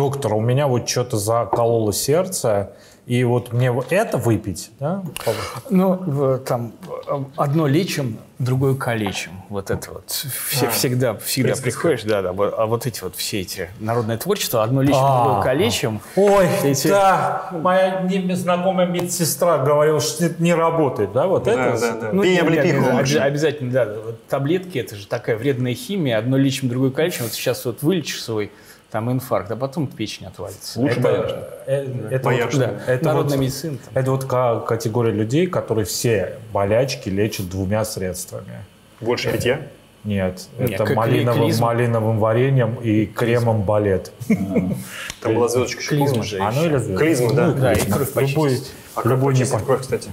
доктор, у меня вот что-то закололо сердце, и вот мне вот это выпить, да? Ну, там одно лечим, другое калечим. Вот это вот. Все, А, всегда, всегда приходишь, да, да. А вот эти вот все эти народное творчество, одно лечим, А, другое калечим. Ой, Эти- да, моя знакомая медсестра говорила, что это не работает, да, вот Да, это? да, да. Ну, Ты облепиху обязательно, лучше. обязательно, да. Вот таблетки, это же такая вредная химия. Одно лечим, другое калечим. Вот сейчас вот вылечишь свой там инфаркт, а потом печень отвалится. Лучше Это, боярышник. э, это Боярышник. вот- Да, это народная вот- медицина. там. Это вот ка- категория людей, которые все болячки лечат двумя средствами. Больше питья? Нет, Нет, это малиновым, клизма. малиновым вареньем и кремом балет. Там была звездочка еще, Клизма же А ну Клизма, да. Да, и кровь любой, почистить. А как любой почистить по- кровь, кстати?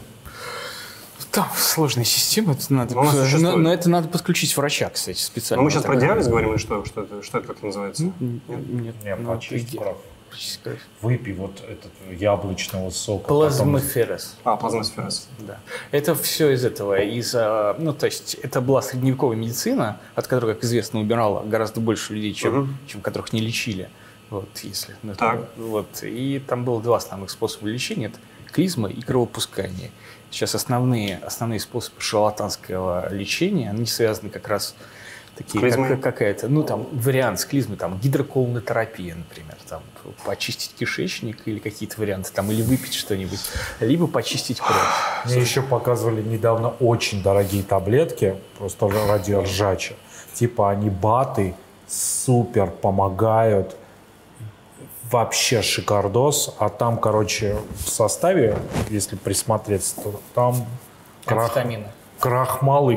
Там сложная система, это надо, Но но, но это надо подключить врача, кстати, специально. Но мы сейчас про диализ говорим или что? Что это, что это как называется? Нет, Не, ну, почисть иде- кровь. почистить кровь. Выпей вот этот яблочного сока. Плазмоферез. А, плазмосферез. Да. Это все из этого, из, а, ну, то есть это была средневековая медицина, от которой, как известно, умирало гораздо больше людей, чем, Мгм. чем которых не лечили. Вот, если. ну, это- Так. Вот. И там было два основных способа лечения. Это клизма и кровопускание. Сейчас основные, основные способы шарлатанского лечения, они связаны как раз такие, Клизмой? как, какая-то, ну, там, вариант с клизмой, там, гидроколонотерапия, например, там, почистить кишечник или какие-то варианты, там, или выпить что-нибудь, либо почистить кровь. Мне еще показывали недавно очень дорогие таблетки, просто ради ржача. Типа они баты супер помогают. Вообще шикардос. А там, короче, в составе, если присмотреться, то там крах- крахмал и,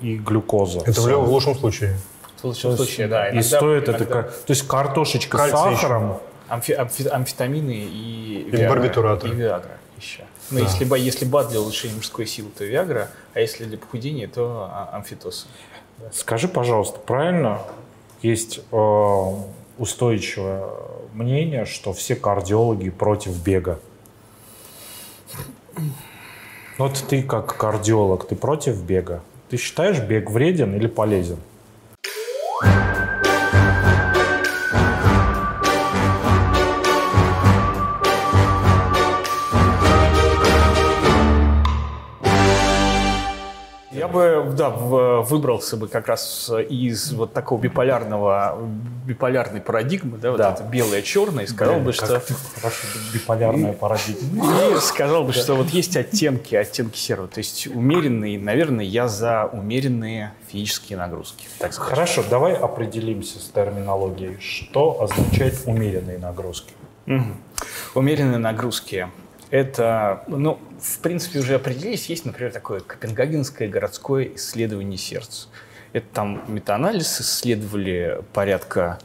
и глюкоза. Это в лю- в лучшем случае. В лучшем случае, да. И иногда- стоит это... иногда ка- То есть картошечка Кальций с сахаром. амфи- амфи- амфетамины и, И барбитуратор. И Виагра еще. Но если, ба- если БАД для улучшения мужской силы, то Виагра, а если для похудения, то а- амфитосы. Скажи, пожалуйста, правильно есть э, устойчивое мнение, что все кардиологи против бега? Вот ты как кардиолог, ты против бега? Ты считаешь бег вреден или полезен? Да, выбрался бы как раз из вот такого биполярного, биполярной парадигмы, да, вот Да. это белое-черное, и сказал бы, Как что... ты хорошо, биполярная парадигма. И сказал бы, что вот есть оттенки, оттенки серого. То есть умеренные, наверное, я за умеренные физические нагрузки. Так сказать. Хорошо, давай определимся с терминологией. Что означает умеренные нагрузки? Мгм. Умеренные нагрузки. Это, ну, в принципе, уже определились. Есть, например, такое Копенгагенское городское исследование сердца. Это там метаанализ, исследовали порядка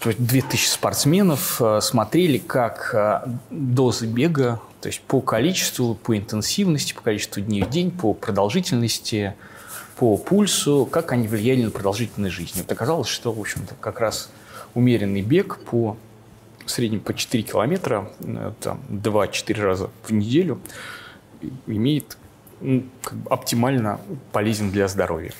2000 спортсменов, э, смотрели, как э, дозы бега, то есть по количеству, по интенсивности, по количеству дней в день, по продолжительности, по пульсу, как они влияли на продолжительность жизни. Вот оказалось, что, в общем-то, как раз умеренный бег по в среднем по 4 километра, э, там, 2-4 раза в неделю, имеет ну, как бы оптимально полезен для здоровья.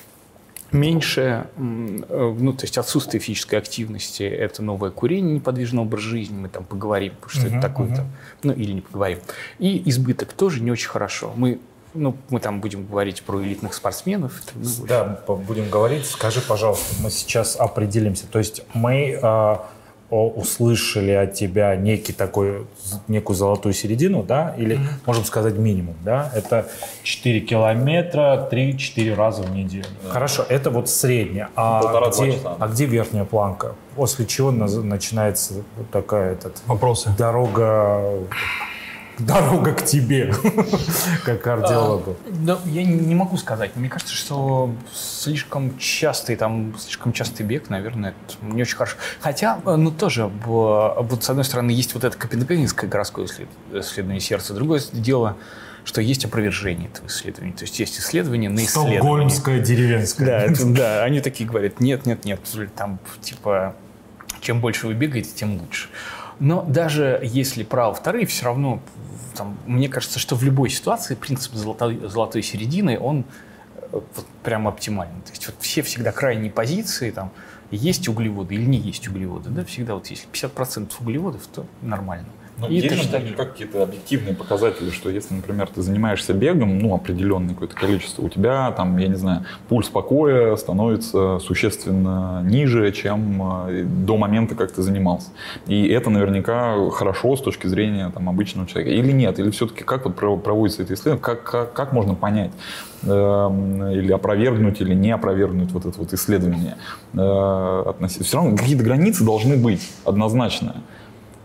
Меньше, э, ну, то есть отсутствие физической активности – это новое курение, неподвижный образ жизни, мы там поговорим, что это Мгм, такое-то, ну, или не поговорим. И избыток тоже не очень хорошо. Мы, ну, мы там будем говорить про элитных спортсменов. это, ну, Да, будем говорить. Скажи, пожалуйста, мы сейчас определимся. То есть мы о- услышали от тебя некий такой, некую золотую середину, да, или, можем сказать, минимум, да, это 4 километра 3-4 раза в неделю. Хорошо, это вот среднее. А Полтора-два где, часа. а где верхняя планка? После чего наз- начинается такая этот, Вопросы. дорога, дорога к тебе, как кардиологу? Да, я не могу сказать. Мне кажется, что слишком частый, там, слишком частый бег, наверное, не очень хорошо. Хотя, э, ну, тоже, вот с одной стороны, есть вот это Копенгагенское городское исслед- исследование сердца. Другое дело, что есть опровержение этого исследования. То есть есть исследования на исследование. Стокгольмская деревенская. Да, это- да, они такие говорят, нет, нет, нет, там, типа, чем больше вы бегаете, тем лучше. Но даже если право вторые, все равно, там, мне кажется, что в любой ситуации принцип золотой, золотой середины, он э, вот прям оптимальный. То есть вот все всегда крайние позиции, там, есть углеводы или не есть углеводы. Да? Всегда вот если 50% углеводов, то нормально. И есть же даже какие-то объективные показатели, что если, например, ты занимаешься бегом, ну, определенное какое-то количество, у тебя там, я не знаю, пульс покоя становится существенно ниже, чем э, до момента, как ты занимался. И это наверняка хорошо с точки зрения там, обычного человека. Или нет? Или все-таки как вот пров- проводится это исследование? Как, как, как можно понять? эм, или опровергнуть, или не опровергнуть вот это вот исследование. Все равно какие-то границы должны быть однозначно.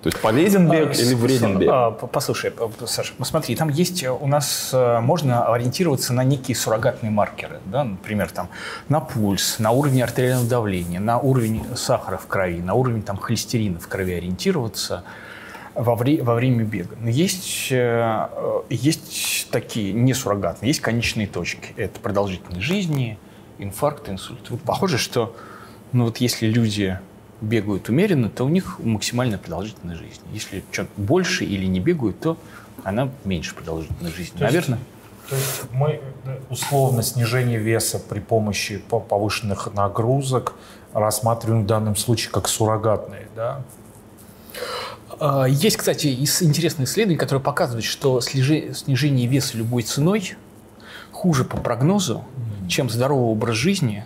То есть полезен бег А, или вреден бег? а, Послушай, Саша, ну смотри, там есть э, у нас, э, можно ориентироваться на некие суррогатные маркеры, да, например, там, на пульс, на уровень артериального давления, на уровень сахара в крови, на уровень там, холестерина в крови ориентироваться во, вре- во время бега. Но есть, э, есть такие, не суррогатные, есть конечные точки. Это продолжительность жизни, инфаркт, инсульт. Вот похоже, что ну, вот если люди бегают умеренно, то у них максимальная продолжительность жизни. Если что-то больше или не бегают, то она меньше продолжительность жизни. То есть- Наверное, То есть мы э, условно снижение веса при помощи по- повышенных нагрузок рассматриваем в данном случае как суррогатные, да? А, Есть, кстати, ис- интересное исследование, которое показывает, что снижение веса любой ценой хуже по прогнозу, чем здоровый образ жизни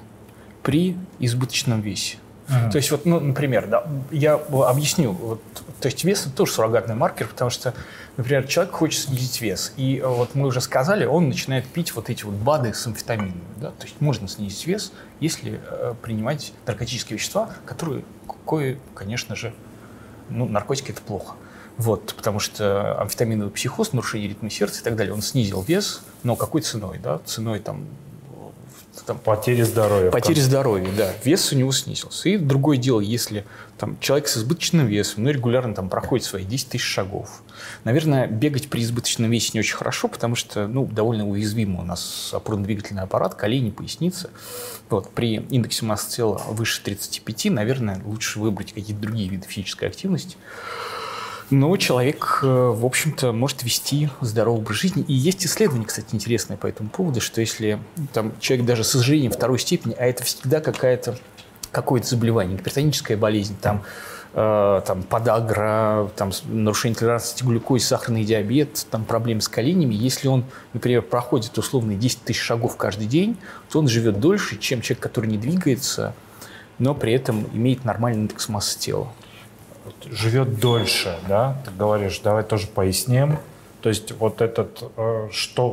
при избыточном весе. Мгм. То есть, вот, ну, например, да, я объясню. Вот, то есть вес это тоже суррогатный маркер, потому что, например, человек хочет снизить вес, и вот мы уже сказали, он начинает пить вот эти вот БАДы с амфетаминами. Да? То есть можно снизить вес, если э, принимать наркотические вещества, которые, кое, конечно же, ну, наркотики это плохо. Вот, потому что амфетаминовый психоз, нарушение ритма сердца и так далее, он снизил вес, но какой ценой, да? Ценой там, там Потери здоровья. Потери здоровья, да. Вес у него снизился. И другое дело, если там, человек с избыточным весом, ну, регулярно там проходит свои 10 тысяч шагов. Наверное, бегать при избыточном весе не очень хорошо, потому что, ну, довольно уязвимо у нас опорно-двигательный аппарат, колени, поясница. Вот, при индексе массы тела выше 35, наверное, лучше выбрать какие-то другие виды физической активности. Но человек, э, в общем-то, может вести здоровый образ жизни. И есть исследование, кстати, интересное по этому поводу, что если там, человек даже с ожирением второй степени, а это всегда какая-то какое-то заболевание, гипертоническая болезнь, там, э, там подагра, там, нарушение толерантности глюкозе, сахарный диабет, там, проблемы с коленями. Если он, например, проходит условные 10 тысяч шагов каждый день, то он живет дольше, чем человек, который не двигается, но при этом имеет нормальный индекс массы тела. Живет дольше, да? Ты говоришь, давай тоже поясним. То есть вот этот, э, что,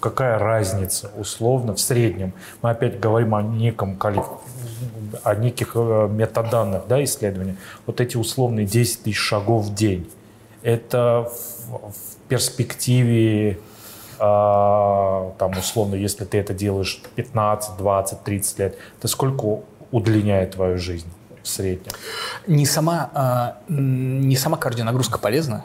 какая разница условно в среднем? Мы опять говорим о неком о неких э, метаданных, да, исследований. Вот эти условные 10 тысяч шагов в день. Это в, в перспективе, а, там условно, если ты это делаешь 15, 20, 30 лет, это сколько удлиняет твою жизнь в среднем? Не сама, а, не сама кардионагрузка полезна.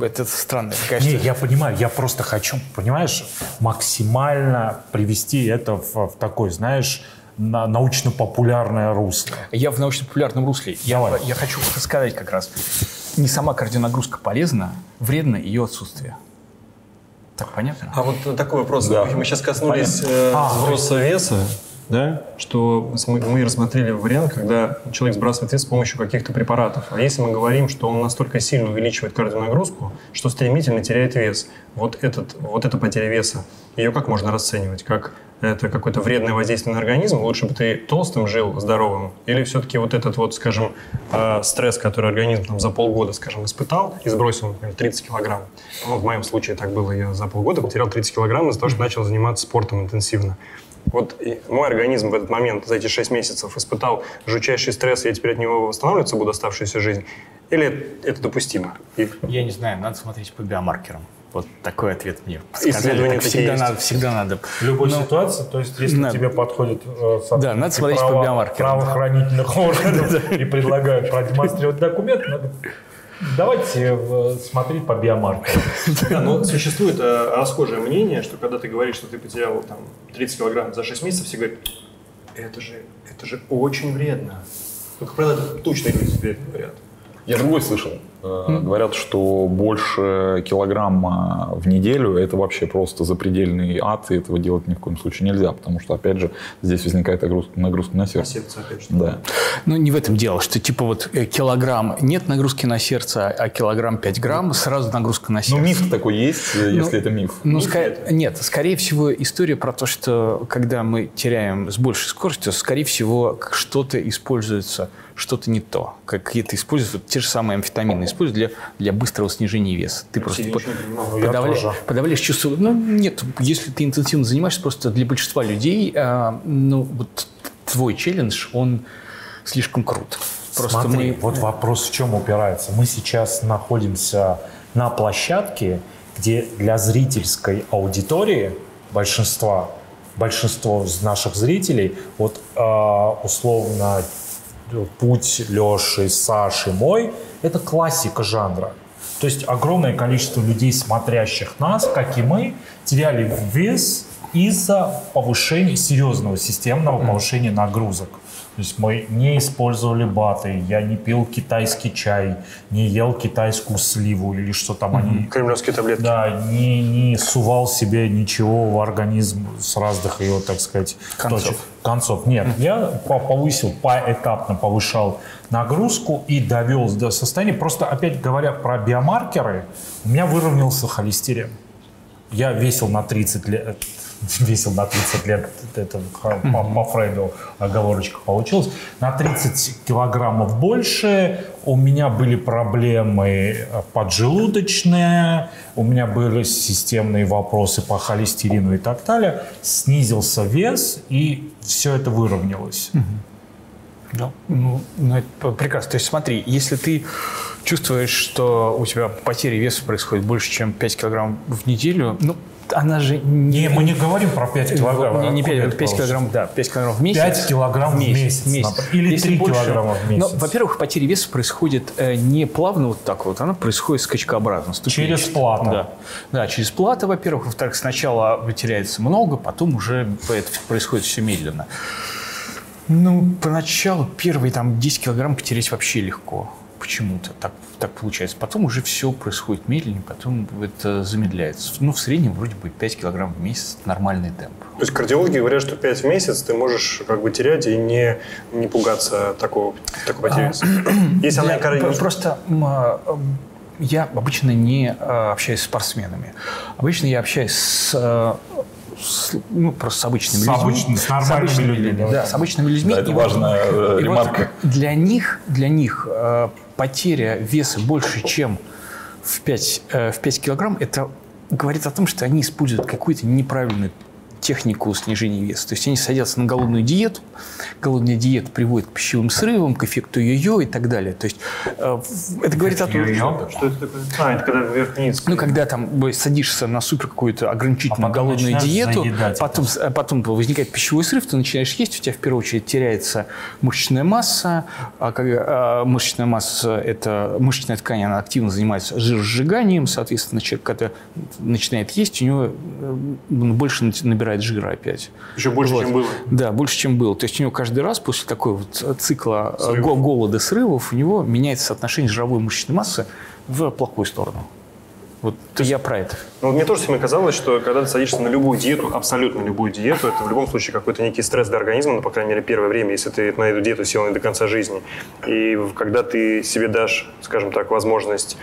Это странно, Не, я понимаю, я просто хочу, понимаешь, максимально привести это в, в такой, знаешь, на- научно-популярное русло. Я в научно-популярном русле. Я, Давай. я хочу сказать как раз. Не сама кардионагрузка полезна, вредно ее отсутствие. Так понятно? А вот такой вопрос. Да. Мы сейчас коснулись э, А, сброса веса, да? Что мы, рассмотрели вариант, когда человек сбрасывает вес с помощью каких-то препаратов. А если мы говорим, что он настолько сильно увеличивает кардионагрузку, что стремительно теряет вес, вот, этот, вот эта потеря веса, ее как можно расценивать? Как это какое-то вредное воздействие на организм? Лучше бы ты толстым жил, здоровым? Или все-таки вот этот вот, скажем, э, стресс, который организм там, за полгода, скажем, испытал и сбросил, например, 30 килограмм. Ну, в моем случае так было. Я за полгода потерял 30 килограмм из-за того, что начал заниматься спортом интенсивно. Вот мой организм в этот момент, за эти 6 месяцев, испытал жутчайший стресс, и я теперь от него восстанавливаться буду оставшуюся жизнь? Или это допустимо? И Я не знаю, надо смотреть по биомаркерам. Вот такой ответ мне. Исследования Так всегда есть. надо, всегда надо. В любой Ну, ситуации, то есть если надо. тебе подходит э, Да, надо смотреть по право- биомаркерам. правоохранительных органов и предлагают продемонстрировать документ, надо- давайте э, смотреть по биомаркерам. Да, но существует э, расхожее мнение, что когда ты говоришь, что ты потерял там, 30 килограмм за 6 месяцев, все говорят, это же, это же очень вредно. Ну, как правило, это тучные люди тебе говорят. Я другой слышал. Э, Говорят, что больше килограмма в неделю это вообще просто запредельный ад, и этого делать ни в коем случае нельзя, потому что, опять же, здесь возникает нагрузка, на сердце. Сердце, опять же. Да. Ну, не в этом дело, что типа вот э, килограмм нет нагрузки на сердце, а килограмм 5 грамм, сразу нагрузка на Ну, сердце. миф такой есть, э, если Ну, это миф. Ну, ска- Нет, скорее всего, история про то, что когда мы теряем с большей скоростью, скорее всего, что-то используется, что-то не то. Какие-то используют, вот те же самые амфетамины используют для, для быстрого снижения веса. Ты просто Я по- подавля- подавляешь чувство... Ну, нет, если ты интенсивно занимаешься, просто для большинства людей, а, ну, вот твой челлендж, он слишком крут. Просто Смотри, мы... вот вопрос в чем упирается. Мы сейчас находимся на площадке, где для зрительской аудитории большинства, большинство из наших зрителей, вот а, условно путь Леши, Саши, мой, это классика жанра. То есть огромное количество людей, смотрящих нас, как и мы, теряли вес из-за повышения, серьезного системного повышения нагрузок. То есть мы не использовали баты, я не пил китайский чай, не ел китайскую сливу или что там они Кремлевские таблетки. да, не, не сувал себе ничего в организм с разных ее, так сказать, Концов. точек. Концов. Нет, я по- повысил, поэтапно повышал нагрузку и довел до состояния. Просто, опять говоря про биомаркеры, у меня выровнялся холестерин. Я весил на 30 лет, весил на 30 лет, это по, по Фрейду оговорочка получилась, на 30 килограммов больше, у меня были проблемы э, поджелудочные, у меня были системные вопросы по холестерину и так далее, снизился вес и все это выровнялось. Да. Ну, ну, это прекрасно. То есть смотри, если ты чувствуешь, что у тебя потеря веса происходит больше, чем 5 килограмм в неделю, ну, она же не... Не, мы не говорим про 5 килограмм. Не, не Откуда 5, это 5 килограмм, да, 5 килограмм в месяц. 5 килограмм в месяц, например. Или Если 3 килограмма в месяц. Но, во-первых, потеря веса происходит э, не плавно вот так вот, она происходит скачкообразно. Через плата. Да. да, через плата, во-первых. Во-вторых, сначала теряется много, потом уже это происходит все медленно. Ну, поначалу первые там 10 килограмм потерять вообще легко. Почему-то так, так получается. Потом уже все происходит медленнее, потом это замедляется. Ну, в среднем вроде бы 5 килограмм в месяц – нормальный темп. То есть кардиологи говорят, что 5 в месяц ты можешь как бы терять и не, не пугаться такого, такой потери веса. Если она про- Просто а, я обычно не а, общаюсь с спортсменами. Обычно я общаюсь с, а, с, ну, просто с обычными С людьми. обычными, с нормальными обычными людьми, Да, давай. с обычными людьми. Да, это И вот- важная, э, и вот ремарка. для них, для них потеря веса больше, чем в 5, в 5 килограмм, это говорит о том, что они используют какую-то неправильную технику снижения веса. То есть они садятся на голодную диету, голодная диета приводит к пищевым срывам, к эффекту йо-йо и так далее. То есть э, это говорит о том, Йо-йо? Что это такое? А, это когда вверх-вниз. ну, когда там садишься на супер какую-то ограничительную А голодную диету, заедать потом, а потом возникает пищевой срыв, ты начинаешь есть, у тебя в первую очередь теряется мышечная масса, а а, мышечная масса – это мышечная ткань, она активно занимается жиросжиганием, соответственно, человек, когда начинает есть, у него э, он больше нати- набирает жира опять. Еще больше, Вот. чем было. Да, больше, чем было. То есть у него каждый раз после такой вот цикла э, Срывов. го- голода, срывов, у него меняется соотношение жировой и мышечной массы в плохую сторону. Вот я про это. Ну, мне тоже всегда казалось, что когда ты садишься на любую диету, абсолютно любую диету, это в любом случае какой-то некий стресс для организма, ну, по крайней мере, первое время, если ты на эту диету сел не до конца жизни. И когда ты себе дашь, скажем так, возможность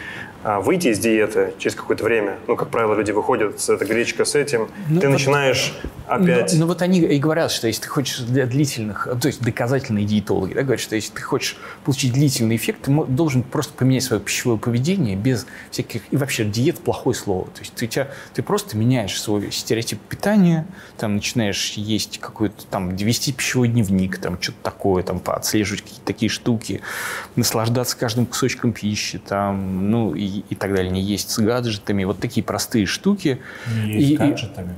выйти из диеты через какое-то время, ну, как правило, люди выходят с этой гречка с этим, Ну, ты начинаешь опять... Ну, ну, вот они и говорят, что если ты хочешь для длительных, то есть доказательные диетологи, да, говорят, что если ты хочешь получить длительный эффект, ты должен просто поменять свое пищевое поведение без всяких... И вообще диета – плохое слово. То есть ты, тебя, ты просто меняешь свой стереотип питания, там начинаешь есть какой-то, там, вести пищевой дневник, там, что-то такое, там, отслеживать какие-то такие штуки, наслаждаться каждым кусочком пищи, там, ну, и, и так далее, не есть с гаджетами. Вот такие простые штуки. Не И- есть и- гаджетами.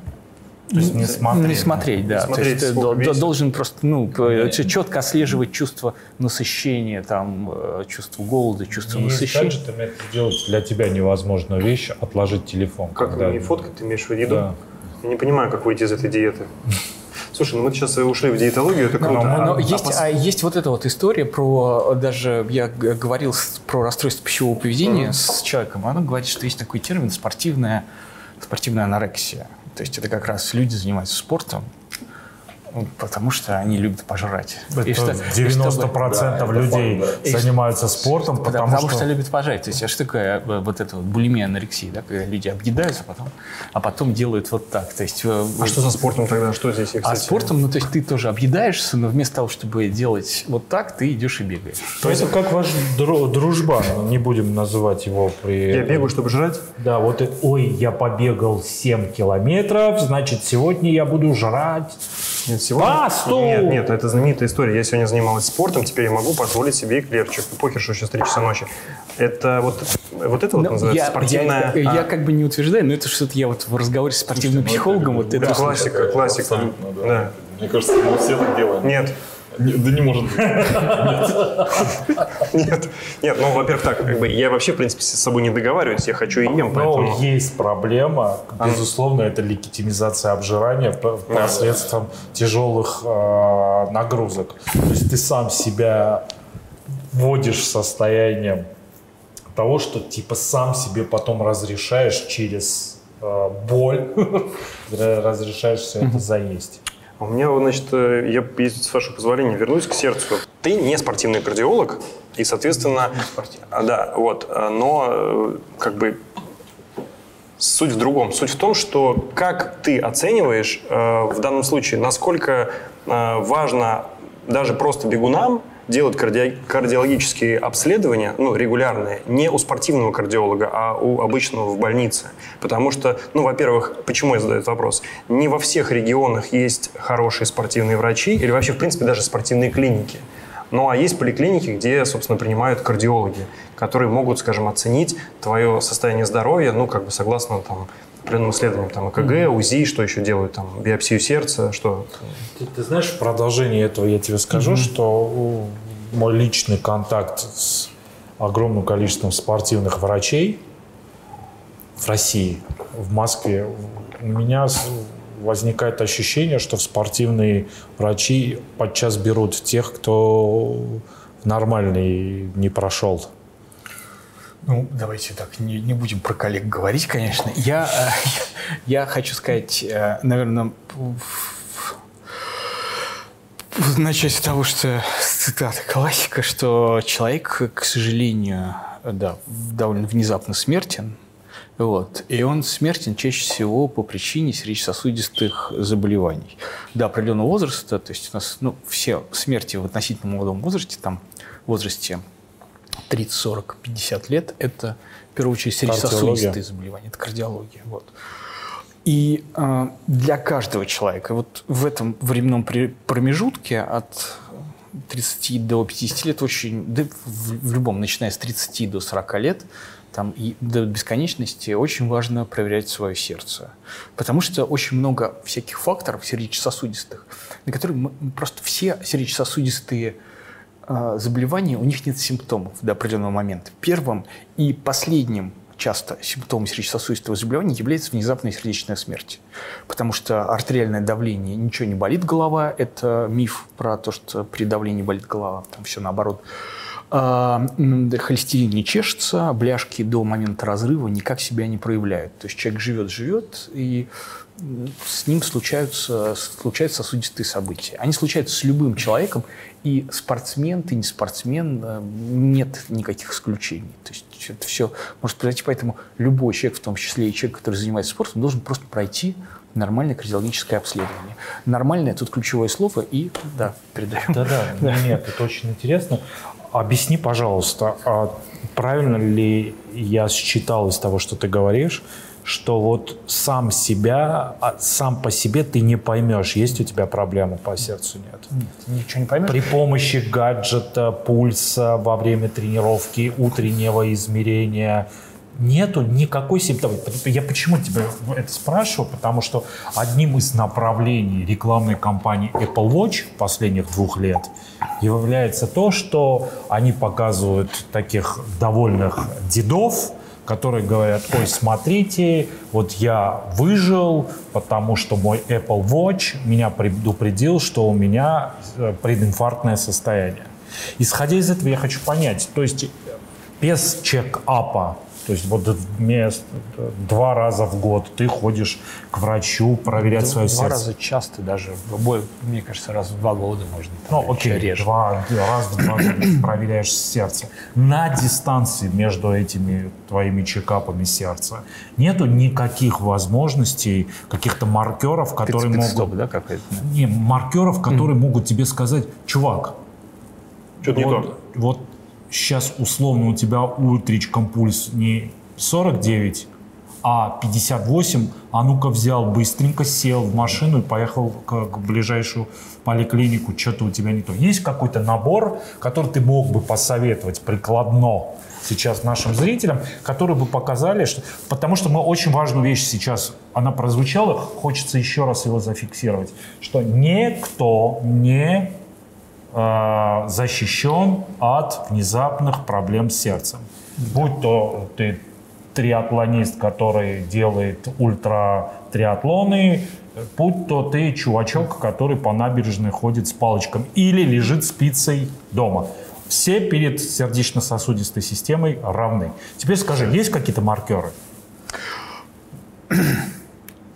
То есть не смотреть. Не смотреть, да. смотреть, То есть ты весит. должен просто ну, четко отслеживать чувство насыщения, там, э, чувство голода, чувство Не есть насыщения. гаджетами это сделать для тебя невозможную вещь, отложить телефон. Как когда- не фоткать, ты имеешь в виду еду? Да. Я не понимаю, как выйти из этой диеты. Слушай, ну мы сейчас ушли в диетологию, это круто. Но, А- но а есть, пос- а есть вот эта вот история про, даже я говорил про расстройство пищевого поведения с человеком, она говорит, что есть такой термин спортивная, спортивная анорексия. То есть это как раз люди занимаются спортом, ну, потому что они любят пожрать. И что- Это и чтобы- 90% людей И занимаются спортом, Потому, потому, что... любят пожрать. То есть, а что такое э, вот это вот булимия анорексия, да, когда люди объедаются, а потом, а потом делают вот так. То есть, э, А что за спортом тогда? Что здесь? Я, а кстати, спортом, ну, то есть ты тоже объедаешься, но вместо того, чтобы делать вот так, ты идешь и бегаешь. То это как ваш дру- дружбан, не будем называть его при... Я бегаю, чтобы жрать? Да, вот, и- ой, я побегал 7 километров, значит, сегодня я буду жрать. Нет, сегодня... Пасту! Нет, нет, это знаменитая история. Я сегодня занималась спортом, теперь я могу позволить себе эклерчик. Похер, что сейчас 3 часа ночи. Это вот, вот это вот Ну, называется я, спортивная... я, я а, как бы не утверждаю, но это что-то я вот в разговоре с спортивным Слушайте, ну, психологом вот это классика, классика. Абсолютно, да. Да. Мне кажется, мы все так делаем. Нет, Не- да не может быть. нет, нет, ну, во-первых, так, как бы, я вообще, в принципе, с собой не договариваюсь, я хочу и ем, поэтому... Но есть проблема, безусловно, это легитимизация обжирания по- посредством тяжелых э, нагрузок. То есть ты сам себя вводишь состоянием того, что типа сам себе потом разрешаешь через э, боль, разрешаешь все это заесть. У меня, значит, э, я, с вашего позволения, вернусь к сердцу. Ты не спортивный кардиолог, и, соответственно... А, Да, вот. э, Но, э, как бы, суть в другом. Суть в том, что как ты оцениваешь э, в данном случае, насколько э, важно даже просто бегунам делать карди- кардиологические обследования, ну, регулярные, не у спортивного кардиолога, а у обычного в больнице. Потому что, ну, во-первых, почему я задаю этот вопрос? Не во всех регионах есть хорошие спортивные врачи или вообще, в принципе, даже спортивные клиники. Ну, а есть поликлиники, где, собственно, принимают кардиологи, которые могут, скажем, оценить твое состояние здоровья, ну, как бы согласно там определенным исследованиям, там, ЭКГ, УЗИ, что еще делают, там, биопсию сердца, что... Ты, ты знаешь, в продолжении этого я тебе скажу, что у- мой личный контакт с огромным количеством спортивных врачей в России, в Москве, у меня возникает ощущение, что в спортивные врачи подчас берут тех, кто нормальный не прошел. Ну, давайте так, не, не будем про коллег говорить, конечно. Я, э, я хочу сказать, э, наверное, начать с того, что цитата классика, что человек, к сожалению, да, довольно внезапно смертен, вот. И он смертен чаще всего по причине сердечно-сосудистых заболеваний. До определенного возраста, то есть у нас ну, все смерти в относительно молодом возрасте, там, в возрасте 30, 40, 50 лет, это в первую очередь сердечно-сосудистые заболевания, это кардиология. Вот. И э, для каждого человека вот в этом временном промежутке от 30 до 50 лет очень, да в, в любом, начиная с 30 до 40 лет, там и до бесконечности очень важно проверять свое сердце. Потому что очень много всяких факторов сердечно-сосудистых, на которые мы просто все сердечно-сосудистые э, заболевания, у них нет симптомов до определенного момента. Первым и последним часто симптомом сердечно-сосудистого заболевания является внезапная сердечная смерть. Потому что артериальное давление, ничего не болит голова, это миф про то, что при давлении болит голова, там все наоборот. А, холестерин не чешется, бляшки до момента разрыва никак себя не проявляют. То есть человек живет-живет, и м, с ним случаются, случаются сосудистые события. Они случаются с любым человеком, и спортсмен, ты не спортсмен, э, нет никаких исключений. То есть это все может произойти, поэтому любой человек, в том числе и человек, который занимается спортом, должен просто пройти нормальное кардиологическое обследование. Нормальное тут ключевое слово, и да, передаем. Да-да, нет, это очень интересно. Объясни, пожалуйста, а правильно ли я считал из того, что ты говоришь, что вот сам себя, а сам по себе ты не поймешь, есть у тебя проблема по сердцу, нет? Ничего не поймешь. При помощи гаджета, пульса во время тренировки, утреннего измерения нету никакой симптомы. Я почему тебя это спрашиваю? Потому что одним из направлений рекламной кампании Apple Watch последних двух лет является то, что они показывают таких довольных дедов которые говорят, ой, смотрите, вот я выжил, потому что мой Apple Watch меня предупредил, что у меня э, прединфарктное состояние. Исходя из этого я хочу понять, то есть без чек-апа то есть вот вместо два раза в год ты ходишь к врачу проверять два, свое два сердце. Два раза часто даже. Бой, мне кажется, раз в два года можно. Ну, окей, реже. Два, раз в два года проверяешь сердце. На дистанции между этими твоими чекапами сердца нету никаких возможностей, каких-то маркеров, которые могут... Стоп, да, какой-то? Не, маркеров, которые mm. могут тебе сказать, чувак, что-то вот, не то. Вот сейчас условно у тебя утречком пульс не 49, а 58, а ну-ка взял, быстренько сел в машину и поехал к, к ближайшую поликлинику, что-то у тебя не то. Есть какой-то набор, который ты мог бы посоветовать прикладно сейчас нашим зрителям, которые бы показали, что... Потому что мы очень важную вещь сейчас, она прозвучала, хочется еще раз его зафиксировать, что никто не э, защищен от внезапных проблем с сердцем. Будь то ты триатлонист, который делает ультра-триатлоны, будь то ты чувачок, который по набережной ходит с палочком или лежит с пиццей дома. Все перед сердечно-сосудистой системой равны. Теперь скажи, есть какие-то маркеры?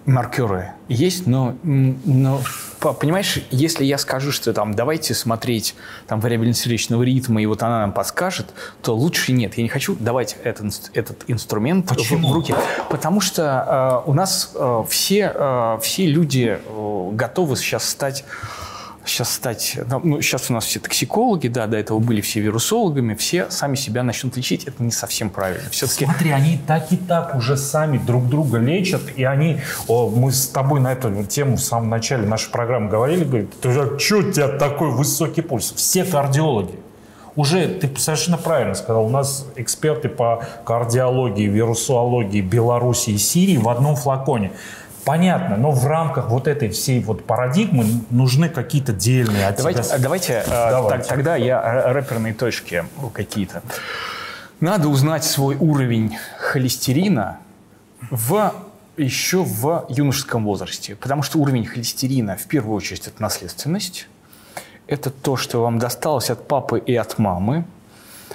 Маркеры есть, но, но понимаешь, если я скажу, что там давайте смотреть там вариабельность сердечного ритма, и вот она нам подскажет, то лучше нет. Я не хочу давать этот, этот инструмент Почему? В, в руки. Потому что э, у нас э, все, э, все люди э, готовы сейчас стать сейчас стать... Ну, сейчас у нас все токсикологи, да, до этого были все вирусологами, все сами себя начнут лечить. Это не совсем правильно. Все-таки... Смотри, они так и так уже сами друг друга лечат, и они... О, мы с тобой на эту тему в самом начале нашей программы говорили, говорит, что у тебя такой высокий пульс? Все кардиологи. Уже ты совершенно правильно сказал, у нас эксперты по кардиологии, вирусологии Беларуси и Сирии в одном флаконе. Понятно, но в рамках вот этой всей вот парадигмы нужны какие-то дельные от давайте, тебя... Давайте, э, давайте. Так, тогда я рэперные точки какие-то. Надо узнать свой уровень холестерина в еще в юношеском возрасте. Потому что уровень холестерина, в первую очередь, это наследственность. Это то, что вам досталось от папы и от мамы.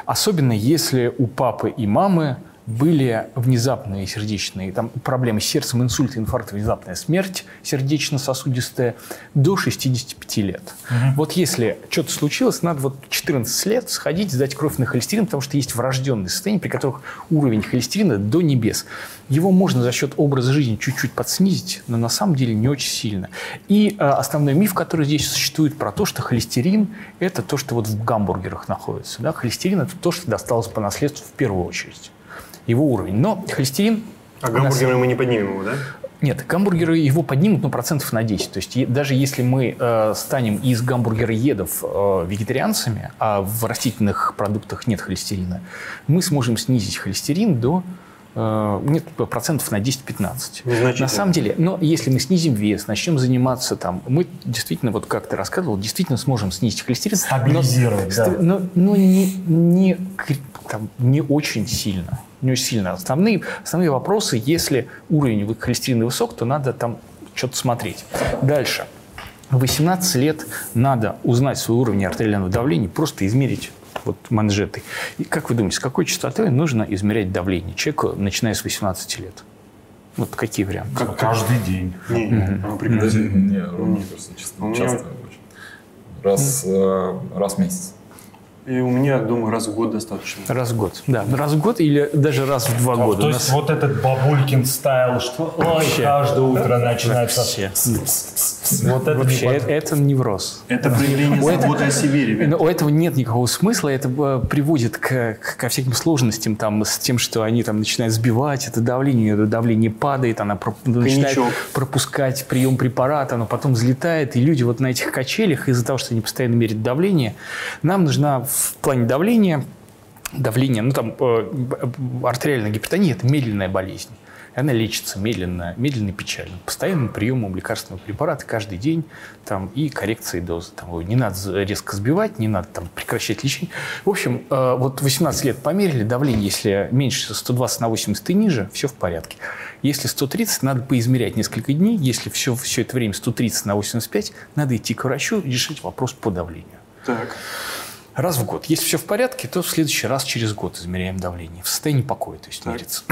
Особенно если у папы и мамы были внезапные сердечные там, проблемы с сердцем, инсульт, инфаркт, внезапная смерть сердечно-сосудистая до 65 лет. Угу. Вот если что-то случилось, надо вот 14 лет сходить, сдать кровь на холестерин, потому что есть врожденные состояния, при которых уровень холестерина до небес. Его можно за счет образа жизни чуть-чуть подснизить, но на самом деле не очень сильно. И э, основной миф, который здесь существует про то, что холестерин – это то, что вот в гамбургерах находится. Да? Холестерин – это то, что досталось по наследству в первую очередь его уровень. Но холестерин... А гамбургеры нас... мы не поднимем его, да? Нет, гамбургеры его поднимут, ну, процентов на 10. То есть даже если мы э, станем из гамбургероедов э, вегетарианцами, а в растительных продуктах нет холестерина, мы сможем снизить холестерин до нет, процентов на 10-15. На самом деле, но если мы снизим вес, начнем заниматься там, мы действительно, вот как ты рассказывал, действительно сможем снизить холестерин. Стабилизировать, но, да. Но, но не, не, там, не очень сильно не очень сильно. Основные, основные вопросы, если уровень холестерина высок, то надо там что-то смотреть. Дальше. В 18 лет надо узнать свой уровень артериального давления, просто измерить вот манжеты. И как вы думаете, с какой частотой нужно измерять давление человеку, начиная с 18 лет? Вот какие варианты? Как каждый день. Не, угу. не, мне кажется, часто, часто очень. Раз, э, раз в месяц. И у меня, думаю, раз в год достаточно. Раз в год, да. Раз в год или даже раз в два а, года. То есть нас... вот этот бабулькин стайл, что ой, вообще, каждое утро начинается... Вообще. Вот это вообще, не это, это невроз. Это проявление заботы о себе, Но у этого нет никакого смысла. Это э, приводит к, ко всяким сложностям там, с тем, что они там начинают сбивать это давление, это давление падает, она начинает пропускать прием препарата, оно потом взлетает, и люди вот на этих качелях из-за того, что они постоянно меряют давление, нам нужна в плане давления, давление, ну там э, артериальная гипертония – это медленная болезнь. она лечится медленно, медленно и печально. Постоянным приемом лекарственного препарата каждый день там, и коррекцией дозы. Там, не надо резко сбивать, не надо там, прекращать лечение. В общем, э, вот 18 лет померили давление, если меньше 120 на 80 и ниже, все в порядке. Если 130, надо поизмерять несколько дней. Если все, все это время 130 на 85, надо идти к врачу и решить вопрос по давлению. Так. Раз в год. Если все в порядке, то в следующий раз через год измеряем давление. В состоянии покоя, то есть мерится.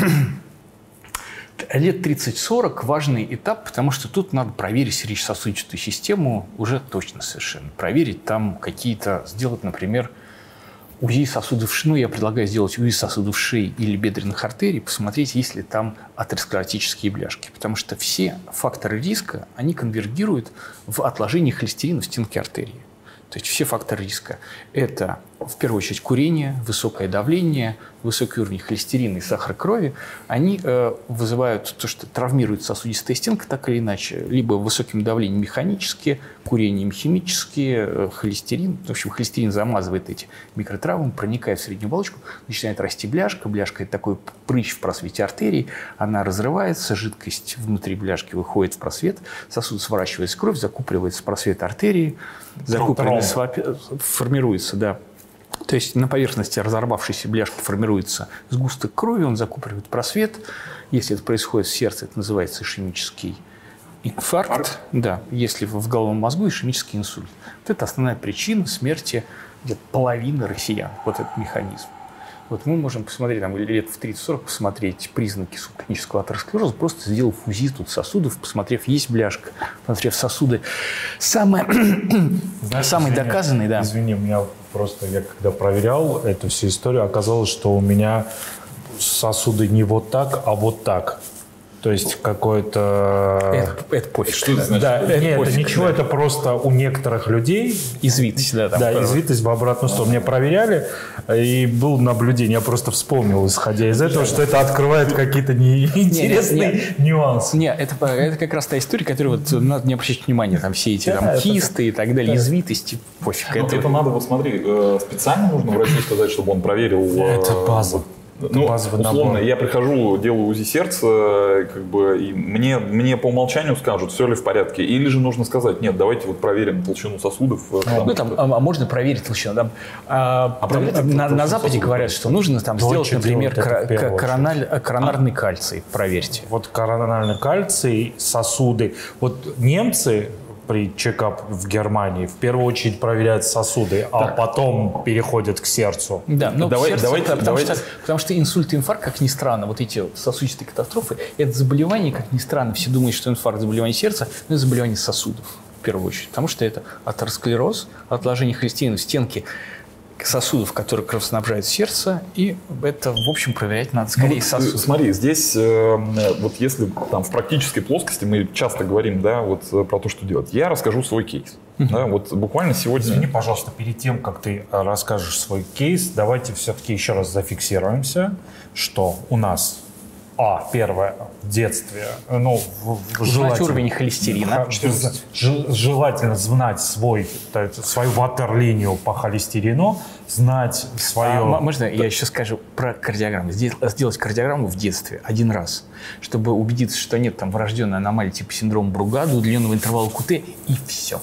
Лет 30-40 важный этап, потому что тут надо проверить сердечно-сосудистую систему уже точно совершенно. Проверить там какие-то, сделать, например, УЗИ сосудов шеи. Ну, я предлагаю сделать УЗИ сосудов шеи или бедренных артерий, посмотреть, есть ли там атеросклеротические бляшки. Потому что все факторы риска, они конвергируют в отложении холестерина в стенке артерии. То есть все факторы риска – это, в первую очередь, курение, высокое давление, высокий уровень холестерина и сахара крови. Они э, вызывают то, что травмирует сосудистая стенка так или иначе. Либо высоким давлением механические, курением химические, э, холестерин. В общем, холестерин замазывает эти микротравмы, проникает в среднюю оболочку, начинает расти бляшка. Бляшка – это такой прыщ в просвете артерии. Она разрывается, жидкость внутри бляшки выходит в просвет, сосуд сворачивается кровь, закупоривается в просвет артерии, закупоренный свапи- формируется, да. То есть на поверхности разорвавшейся бляшки формируется сгусток крови, он закупоривает просвет. Если это происходит в сердце, это называется ишемический инфаркт. Да, если в в головном мозгу ишемический инсульт. Вот это основная причина смерти где-то половины россиян. Вот этот механизм. Вот мы можем посмотреть, там, лет в 30-40 посмотреть признаки субклинического атеросклероза, просто сделав УЗИ тут сосудов, посмотрев, есть бляшка, посмотрев сосуды. Самое, Знаешь, самый извини, доказанный, да. Извини, у меня просто, я когда проверял эту всю историю, оказалось, что у меня сосуды не вот так, а вот так. То есть какой-то... Это, это пофиг. Что это значит? Да, это нет, это пофиг, ничего, да. это просто у некоторых людей Извитость, да, там. да, извитость в обратную сторону. Мне проверяли, и было наблюдение. Я просто вспомнил, исходя из этого, что это открывает какие-то неинтересные нюансы. Не, это, это как раз та история, которую вот надо не обращать внимания. Там все эти Да, там, это- кисты и так далее, извитости, пофиг. Ну, это, это надо, вот смотри, э, специально нужно врачу сказать, чтобы он проверил. э, Это база. Это Ну, базовый условно, набор. я прихожу, делаю УЗИ сердца, э, как бы, и мне, мне по умолчанию скажут, все ли в порядке. Или же нужно сказать, нет, давайте вот проверим толщину сосудов. э, там, ну, там, а, а можно проверить толщину. Там, а, там, проверить на, на Западе сосудов? говорят, что нужно там сделать, например, ка- корональ- э, коронарный кальций. Проверьте. Вот коронарный кальций, сосуды. Вот немцы при чекап в Германии в первую очередь проверяют сосуды, а потом переходят к сердцу. Да, но Давай- сердце, давайте- потому, давайте- Что, потому что инсульт и инфаркт, как ни странно, вот эти сосудистые катастрофы, это заболевание, как ни странно, все думают, что инфаркт – заболевание сердца, но это заболевание сосудов в первую очередь, потому что это атеросклероз, отложение холестерина в стенке сосудов, которые кровоснабжают сердце, и это, в общем, проверять надо Ну, скорее вот, э, сосуды. Смотри, здесь э, э, вот если там в практической плоскости мы часто говорим, да, вот э, про то, что делать. Я расскажу свой кейс. Да, вот буквально сегодня. Извини, пожалуйста, перед тем, как ты э, расскажешь свой кейс, давайте все-таки еще раз зафиксируемся, что у нас, а, первое, в детстве, ну, в- желательно- уровень холестерина. Желательно знать свой, свою ватерлинию по холестерину, знать свое... А, можно я еще скажу про кардиограмму? Сделать, кардиограмму в детстве один раз, чтобы убедиться, что нет там врожденной аномалии типа синдрома Бругада, удлиненного интервала КУТ, и все.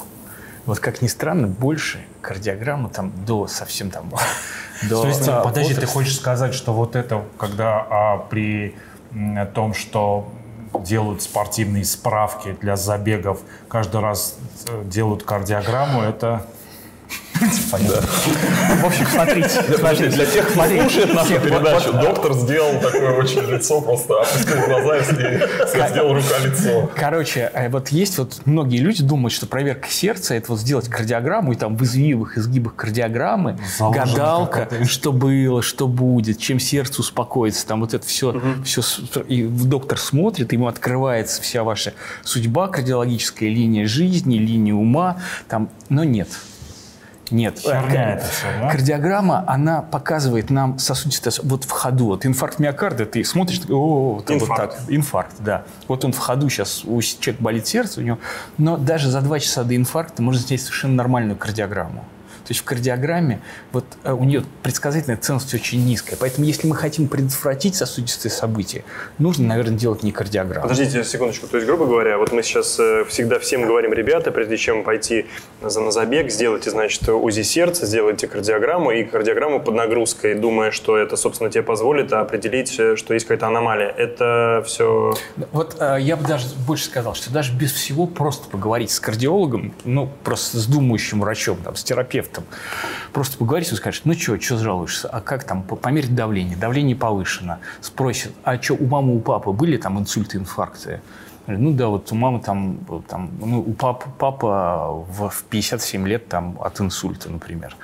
Вот как ни странно, больше кардиограммы там до совсем там... До, То есть, а, подожди, ты хочешь сказать, что вот это, когда а, при м, том, что делают спортивные справки для забегов, каждый раз э, делают кардиограмму, это... Понятно. В общем, смотрите. Подожди, для тех, кто слушает нашу передачу, доктор сделал такое очень лицо, просто опустил глаза и сделал рука-лицо. Короче, э, вот есть вот многие люди думают, что проверка сердца это вот сделать кардиограмму и там в извивах, изгибах кардиограммы, гадалка, что было, что будет, чем сердце успокоится, там вот это все, все, и доктор смотрит, ему открывается вся ваша судьба, кардиологическая линия жизни, линия ума, там, но нет. Нет. Херня это всё, да? Кардиограмма, она показывает нам сосудистость вот в ходу. Вот инфаркт миокарда, ты смотришь, о, там вот Инфаркт. так. Инфаркт, да. Вот он в ходу сейчас, у человека болит сердце у него, но даже за два часа до инфаркта можно снять совершенно нормальную кардиограмму. То есть в кардиограмме вот э, у нее предсказательная ценность очень низкая. Поэтому если мы хотим предотвратить сосудистые события, нужно, наверное, делать не кардиограмму. Подождите секундочку. То есть, грубо говоря, вот мы сейчас э, всегда всем говорим, ребята, прежде чем пойти за на забег, сделайте, значит, УЗИ сердца, сделайте кардиограмму и кардиограмму под нагрузкой, думая, что это, собственно, тебе позволит определить, э, что есть какая-то аномалия. Это все... Вот я бы даже больше сказал, что даже без всего просто поговорить с кардиологом, ну, просто с думающим врачом, там, с терапевтом, просто поговорить и скажешь, ну что, что жалуешься, а как там, померить давление, давление повышено, спросят, а что, у мамы, у папы были там инсульты, инфаркты? Ну да, вот у мамы там, там ну, у пап, папа в 57 лет там от инсульта, например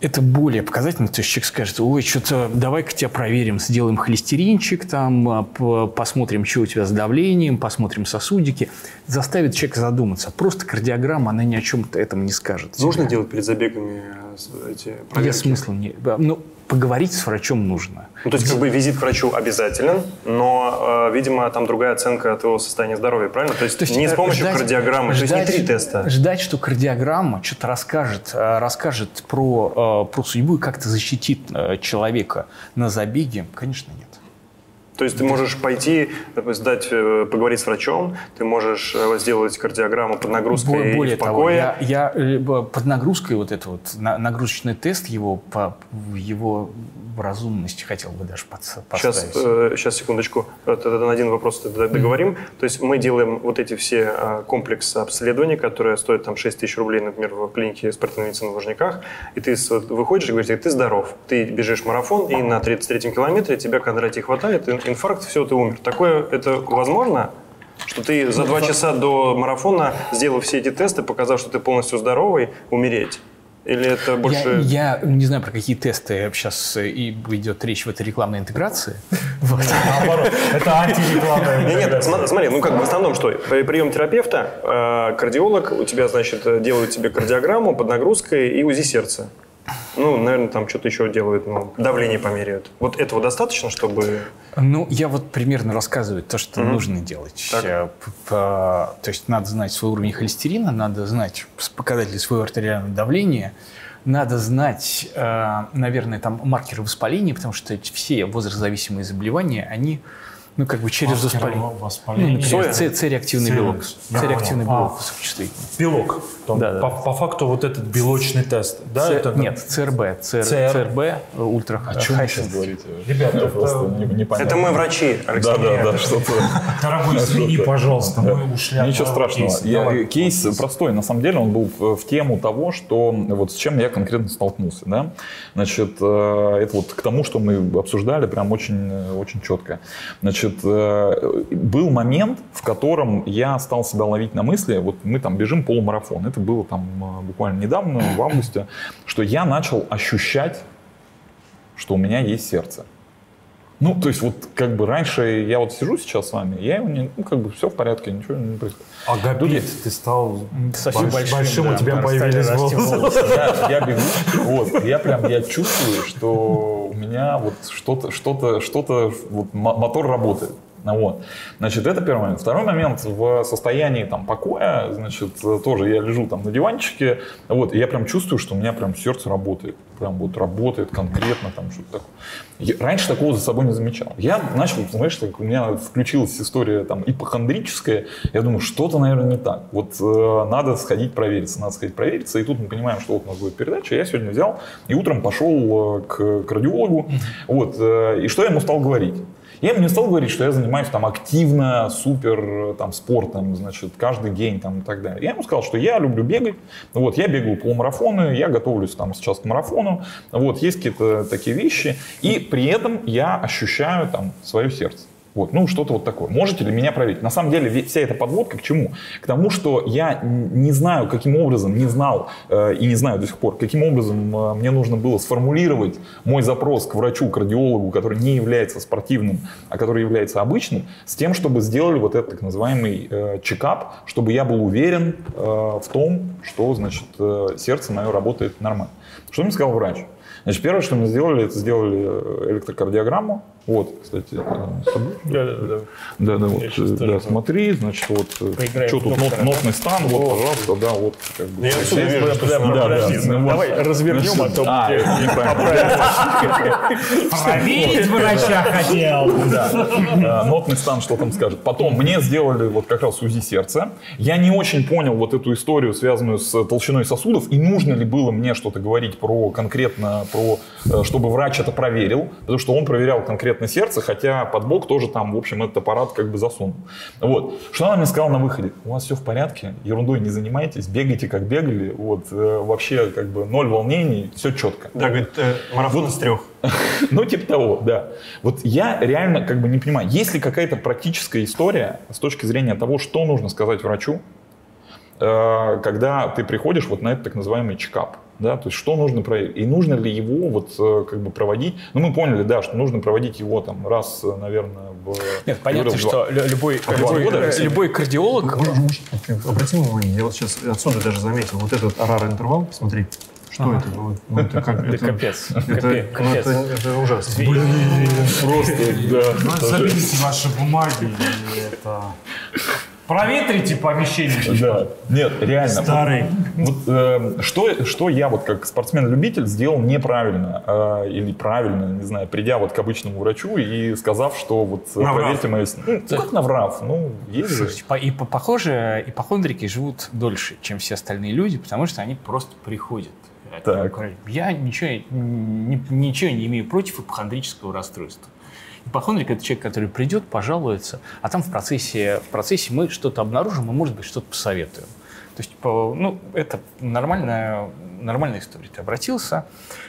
это более показательно, то есть человек скажет, ой, что-то давай-ка тебя проверим, сделаем холестеринчик, там, а, посмотрим, что у тебя с давлением, посмотрим сосудики. Заставит человека задуматься. Просто кардиограмма, она ни о чем этом не скажет. Нужно делать перед забегами э, эти проверки? Я смысла не... Ну, поговорить с врачом нужно. Ну, то есть, как бы визит к врачу обязателен, но, э, видимо, там другая оценка твоего состояния здоровья, правильно? То есть, то есть не с помощью ждать, кардиограммы, ждать, то есть не три теста. Ждать, что кардиограмма что-то расскажет, э, расскажет про, э, про судьбу и как-то защитит э, человека на забеге, конечно, нет. То есть ты можешь пойти, сдать, э, поговорить с врачом, ты можешь э, сделать кардиограмму под нагрузкой Более в покое. Того, я, я под нагрузкой вот этот вот нагрузочный тест его по его разумности хотел бы даже поставить. Сейчас, э, сейчас секундочку, это, на один вопрос договорим. Mm-hmm. То есть мы делаем вот эти все э, комплексы обследований, которые стоят там 6 тысяч рублей, например, в клинике спортивной медицины в Лужниках, и ты выходишь и говоришь, ты здоров, ты бежишь марафон, и на 33-м километре тебя Кондратий хватает, инфаркт, все, ты умер. Такое, это возможно? Что ты за два часа до марафона, сделав все эти тесты, показав, что ты полностью здоровый, умереть? Или это больше... Я, я не знаю, про какие тесты сейчас и идет речь в этой рекламной интеграции. Наоборот, это антирекламная Нет, смотри, ну как бы в основном что? Прием терапевта, э, кардиолог, у тебя, значит, делают тебе кардиограмму под нагрузкой и УЗИ сердца. Ну, наверное, там что-то еще делают, ну, давление померяют. Вот этого достаточно, чтобы... Ну, я вот примерно рассказываю то, что mm-hmm. нужно делать. Так. Э, то есть надо знать свой уровень холестерина, надо знать показатели своего артериального давления, надо знать, э, наверное, там маркеры воспаления, потому что все возрастзависимые заболевания, они ну, как бы через воспаление. воспаление. Ну, С-реактивный белок. С-реактивный белок а, высокочувствительный. Белок. Да, да. По, по факту вот этот белочный тест. Да, Ц... это, нет, ЦРБ. ЦР... CR... ЦРБ ультра. О чем вы сейчас говорите? Ребята, это просто непонятно. Это мы врачи, Александр. Да, да, да, что-то. Дорогой, извини, пожалуйста, мы ушли Ничего страшного. Я, кейс простой. На самом деле он был в тему того, что вот с чем я конкретно столкнулся. Да? Значит, э, это вот к тому, что мы обсуждали прям очень, очень четко. Значит, Значит, э, был момент, в котором я стал себя ловить на мысли, вот мы там бежим полумарафон, это было там э, буквально недавно, в августе, что я начал ощущать, что у меня есть сердце. Ну, то есть вот как бы раньше я вот сижу сейчас с вами, я его не, ну как бы все в порядке, ничего не происходит. А Габит, ты стал совсем большим, большим да, у тебя появились волосы. Я, я бегу, вот, я прям, я чувствую, что у меня вот что-то, что-то, что-то, вот мотор работает. Вот. Значит, это первый момент. Второй момент, в состоянии там, покоя, значит, тоже я лежу там на диванчике, вот, и я прям чувствую, что у меня прям сердце работает. Прям вот работает конкретно, там что-то такое. Я раньше такого за собой не замечал. Я начал, знаешь, так, у меня включилась история там ипохондрическая, я думаю, что-то, наверное, не так. Вот э, надо сходить провериться, надо сходить провериться, и тут мы понимаем, что вот у нас будет передача, я сегодня взял и утром пошел э, к кардиологу, вот, э, и что я ему стал говорить? Я ему не стал говорить, что я занимаюсь там активно, супер там спортом, значит, каждый день там и так далее. Я ему сказал, что я люблю бегать, вот, я бегаю полумарафоны, я готовлюсь там сейчас к марафону, вот, есть какие-то такие вещи, и при этом я ощущаю там свое сердце. Вот, ну, что-то вот такое. Можете ли меня проверить? На самом деле, вся эта подводка к чему? К тому, что я не знаю, каким образом, не знал э, и не знаю до сих пор, каким образом э, мне нужно было сформулировать мой запрос к врачу-кардиологу, который не является спортивным, а который является обычным, с тем, чтобы сделали вот этот так называемый э, чекап, чтобы я был уверен э, в том, что, значит, э, сердце мое работает нормально. Что мне сказал врач? Значит, первое, что мы сделали, это сделали э, электрокардиограмму. Вот, кстати, тобой. Да, да, да. Да, да, вот, Я э, да, смотри, значит, вот, э, Поиграем что тут, нот- нотный стан, вот, пожалуйста, да, вот, как бы. Я вижу, что да, да, да, давай вот. развернем, а то А, неправильно. Проверить врача хотел. Нотный стан, что там скажет. Потом мне сделали вот как раз УЗИ сердца. Я не очень понял вот эту историю, связанную с толщиной сосудов, и нужно ли было мне что-то говорить про конкретно, про, э, чтобы врач это проверил, потому что он проверял конкретно сердце, хотя под бок тоже там, в общем, этот аппарат как бы засунул. Вот. Что она мне сказала на выходе? У вас все в порядке, ерундой не занимайтесь, бегайте как бегали, вот, э, вообще как бы ноль волнений, все четко. Да, говорит, э, марафон из трех. Ну, типа того, да. Вот я реально как бы не понимаю, есть ли какая-то практическая история с точки зрения того, что нужно сказать врачу, э, когда ты приходишь вот на этот так называемый чекап, да, то есть что нужно проверить, и нужно ли его вот э, как бы проводить, ну мы поняли, да, что нужно проводить его там раз, э, наверное, в... Нет, понятно, в что лю- любой, два любой, года, э, любой кардиолог, Обрати внимание, я вот сейчас отсюда даже заметил, вот этот арар интервал, смотри, что это? Ну, ну, это как? это- капец, Это, ну, капец. это, это ужасно. Просто, да. Ну, заберите ваши бумаги это... Проветрите помещение. Да, нет, реально. Старый. Вот, э, что, что я вот как спортсмен-любитель сделал неправильно э, или правильно, не знаю, придя вот к обычному врачу и сказав, что вот э, Наврав. проверьте мои... Ну, как наврав? Ну, есть же. И по- похоже, ипохондрики живут дольше, чем все остальные люди, потому что они просто приходят. Так. Я ничего, ничего не имею против ипохондрического расстройства. Ипохондрик – это человек, который придет, пожалуется, а там в процессе, в процессе мы что-то обнаружим и, может быть, что-то посоветуем. То есть, ну, это нормальная, нормальная история. Ты обратился,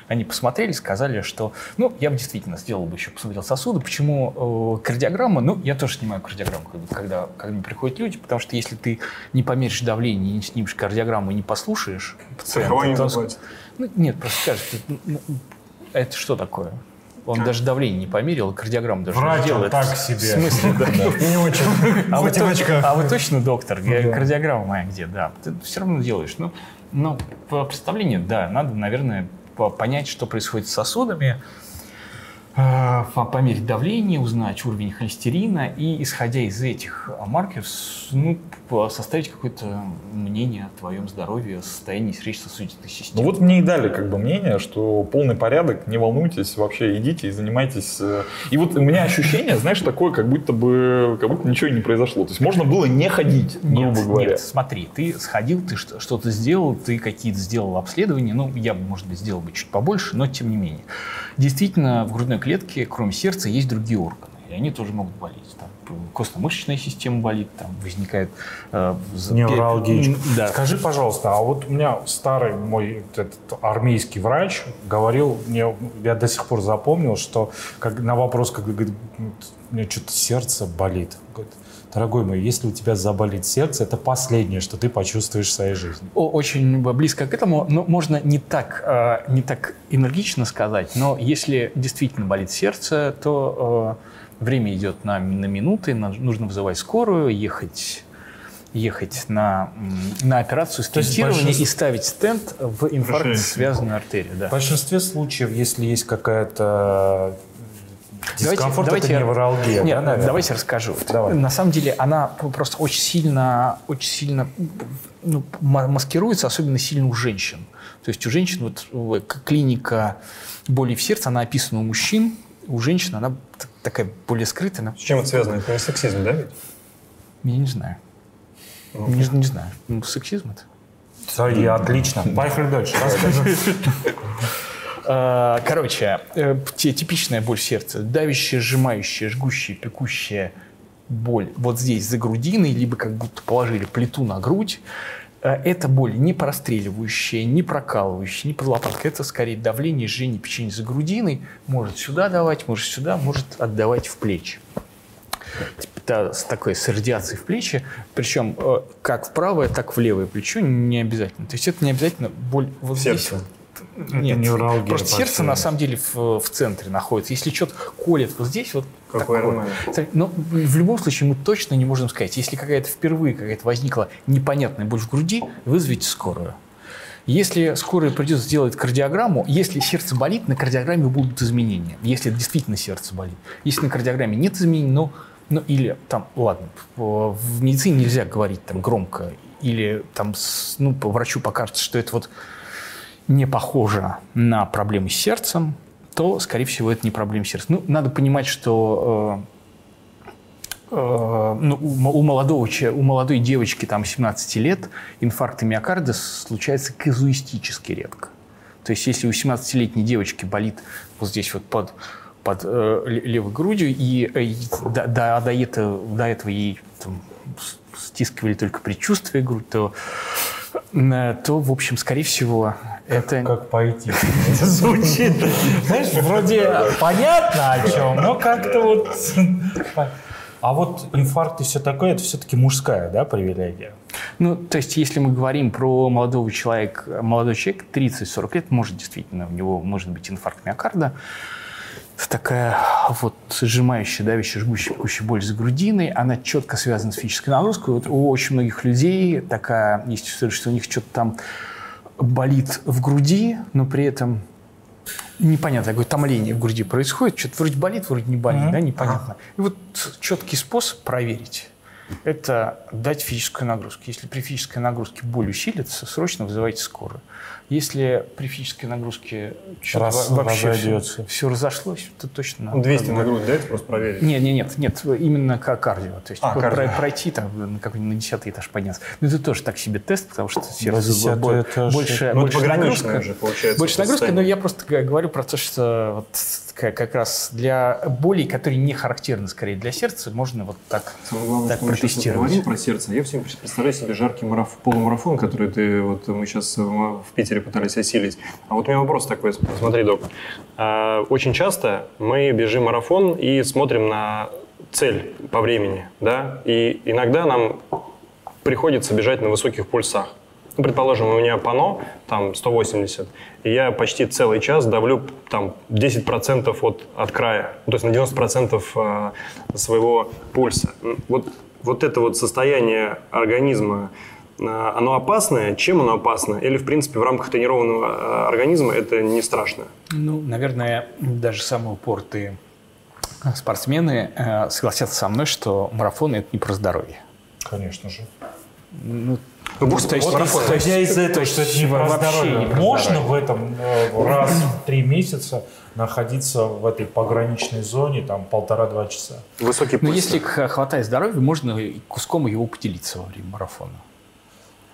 они посмотрели, сказали, что, ну, я бы действительно сделал бы еще, посмотрел сосуды. Почему э, кардиограмма? Ну, я тоже снимаю кардиограмму, когда, когда, мне приходят люди, потому что если ты не померишь давление, не снимешь кардиограмму и не послушаешь пациента, Страхование не то- заплатит. ну, нет, просто скажешь, ты, ну, это что такое? Он даже давление не померил, кардиограмму даже Врач не он делает. так В себе. смысле, да. Не очень. А В вы, а вы точно доктор? Я- Кардиограмма моя где? Да. Ты все равно делаешь. Ну, ну, по представлению, да, надо, наверное, по- понять, что происходит с сосудами, померить давление, узнать уровень холестерина и, исходя из этих а, маркеров, ну, составить какое-то мнение о твоем здоровье, о состоянии сердечно-сосудистой системы. Ну вот мне и дали как бы мнение, что полный порядок, не волнуйтесь, вообще идите и занимайтесь. э. И вот у меня ощущение, знаешь, такое, как будто бы, как будто ничего не произошло. То есть можно было не ходить, Нет, грубо говоря. нет, смотри, ты сходил, ты что- что-то сделал, ты какие-то сделал обследования, ну, я бы, может быть, сделал бы чуть побольше, но тем не менее. Действительно, в грудной клетке, кроме сердца, есть другие органы, и они тоже могут болеть. Там костно-мышечная система болит, там возникает... э, Невралгия. Да. Скажи, пожалуйста, а вот у меня старый мой этот армейский врач говорил, мне, я до сих пор запомнил, что как, на вопрос, как говорит, у меня что-то сердце болит. Говорит, Дорогой мой, если у тебя заболит сердце, это последнее, что ты почувствуешь в своей жизни. О- Очень близко к этому, но можно не так, э, не так энергично сказать, но если действительно болит сердце, то э, время идет на, на минуты, на- нужно вызывать скорую, ехать ехать на, на операцию стентирования большинство- и ставить стенд в инфаркт Расширяется. связанную артерию. Да. В большинстве случаев, если есть какая-то дискомфорт, давайте это я- невралгия, Нет, да, наверное? давайте расскажу. Давай. На самом деле она просто очень сильно, очень сильно ну, ма- маскируется, особенно сильно у женщин. То есть у женщин вот клиника боли в сердце, она описана у мужчин, у женщин она такая более скрытая. Она, С чем это связано? Это не сексизм, да? я не знаю. Не, не знаю. Ну, сексизм это? Да, и отлично. Поехали дальше. Расскажи. А, Короче, э, типичная боль в сердце. Давящая, сжимающая, жгущая, пекущая боль вот здесь за грудиной, либо как будто положили плиту на грудь. Э, Это боль не простреливающая, не прокалывающая, не под лопаткой. Это скорее давление, жжение печени за грудиной. Может сюда давать, может сюда, может отдавать в плечи. Типа, та- с такой с радиацией в плечи, причем э, как в правое, так в левое плечо не обязательно. То есть это не обязательно боль вот В здесь. Нет, невралгия просто по сердце на самом деле в, в центре находится. Если что-то колет вот здесь, вот такое. Но в любом случае мы точно не можем сказать, если какая-то впервые какая-то возникла непонятная боль в груди, вызовите скорую. Если скорая придет сделать кардиограмму, если сердце болит, на кардиограмме будут изменения. Если действительно сердце болит. Если на кардиограмме нет изменений, ну, ну или там, ладно, в медицине нельзя говорить там громко, или там, ну, по врачу покажется, что это вот не похоже на проблемы с сердцем, то, скорее всего, это не проблема сердца. Ну, надо понимать, что э, э, ну, у, молодого, у молодой девочки там 17 лет инфаркт миокарда случается казуистически редко. То есть, если у 17-летней девочки болит вот здесь вот под, под э, левой грудью, и, и до, до, до, этого, до этого ей там, стискивали только предчувствие грудь, то, э, то, в общем, скорее всего, это... Как пойти? Звучит, знаешь, вроде понятно о чем, но как-то вот... А вот инфаркт и все такое, это все-таки мужская, да, привилегия? Ну, то есть, если мы говорим про молодого человека, молодой человек, 30-40 лет, может, действительно, у него может быть инфаркт миокарда, такая вот сжимающая, давящая, жгущая, пекущая боль с грудиной, она четко связана с физической нагрузкой. Вот у очень многих людей такая есть история, что у них что-то там болит в груди, но при этом непонятно, какое томление в груди происходит, что-то вроде болит, вроде не болит, mm-hmm. да, непонятно. И вот четкий способ проверить – это дать физическую нагрузку. Если при физической нагрузке боль усилится, срочно вызывайте скорую. Если при физической нагрузке Раз, вообще все, все разошлось, то точно надо. 200 на грудь, да, это просто проверить? Нет, нет, нет, нет, именно как кардио. То есть а, кардио. пройти там, на, какой-нибудь на 10 этаж подняться. Но это тоже так себе тест, потому что сердце больше, этаж. больше, ну, больше нагрузка. Же, получается, больше нагрузка, но я просто говорю про то, что вот как раз для болей, которые не характерны скорее для сердца, можно вот так, Самое главное, так что протестировать. Мы говорим про сердце. Я всем представляю себе жаркий мараф, полумарафон, который ты вот мы сейчас в Питере пытались осилить. А вот у меня вопрос такой. Смотри, док. А, очень часто мы бежим марафон и смотрим на цель по времени, да, и иногда нам приходится бежать на высоких пульсах. Ну, предположим, у меня пано, там 180, и я почти целый час давлю там 10% от, от края, то есть на 90% а, своего пульса. Вот, вот это вот состояние организма, оно опасное? Чем оно опасно? Или, в принципе, в рамках тренированного а, организма это не страшно? Ну, наверное, даже самые упортые спортсмены э, согласятся со мной, что марафон – это не про здоровье. Конечно же. Ну, ну, то есть, вот исходя из этого, что это не про здоровье, можно в этом э, раз в три месяца находиться в этой пограничной зоне там полтора-два часа? Высокий пульс. Ну, если хватает здоровья, можно куском его поделиться во время марафона.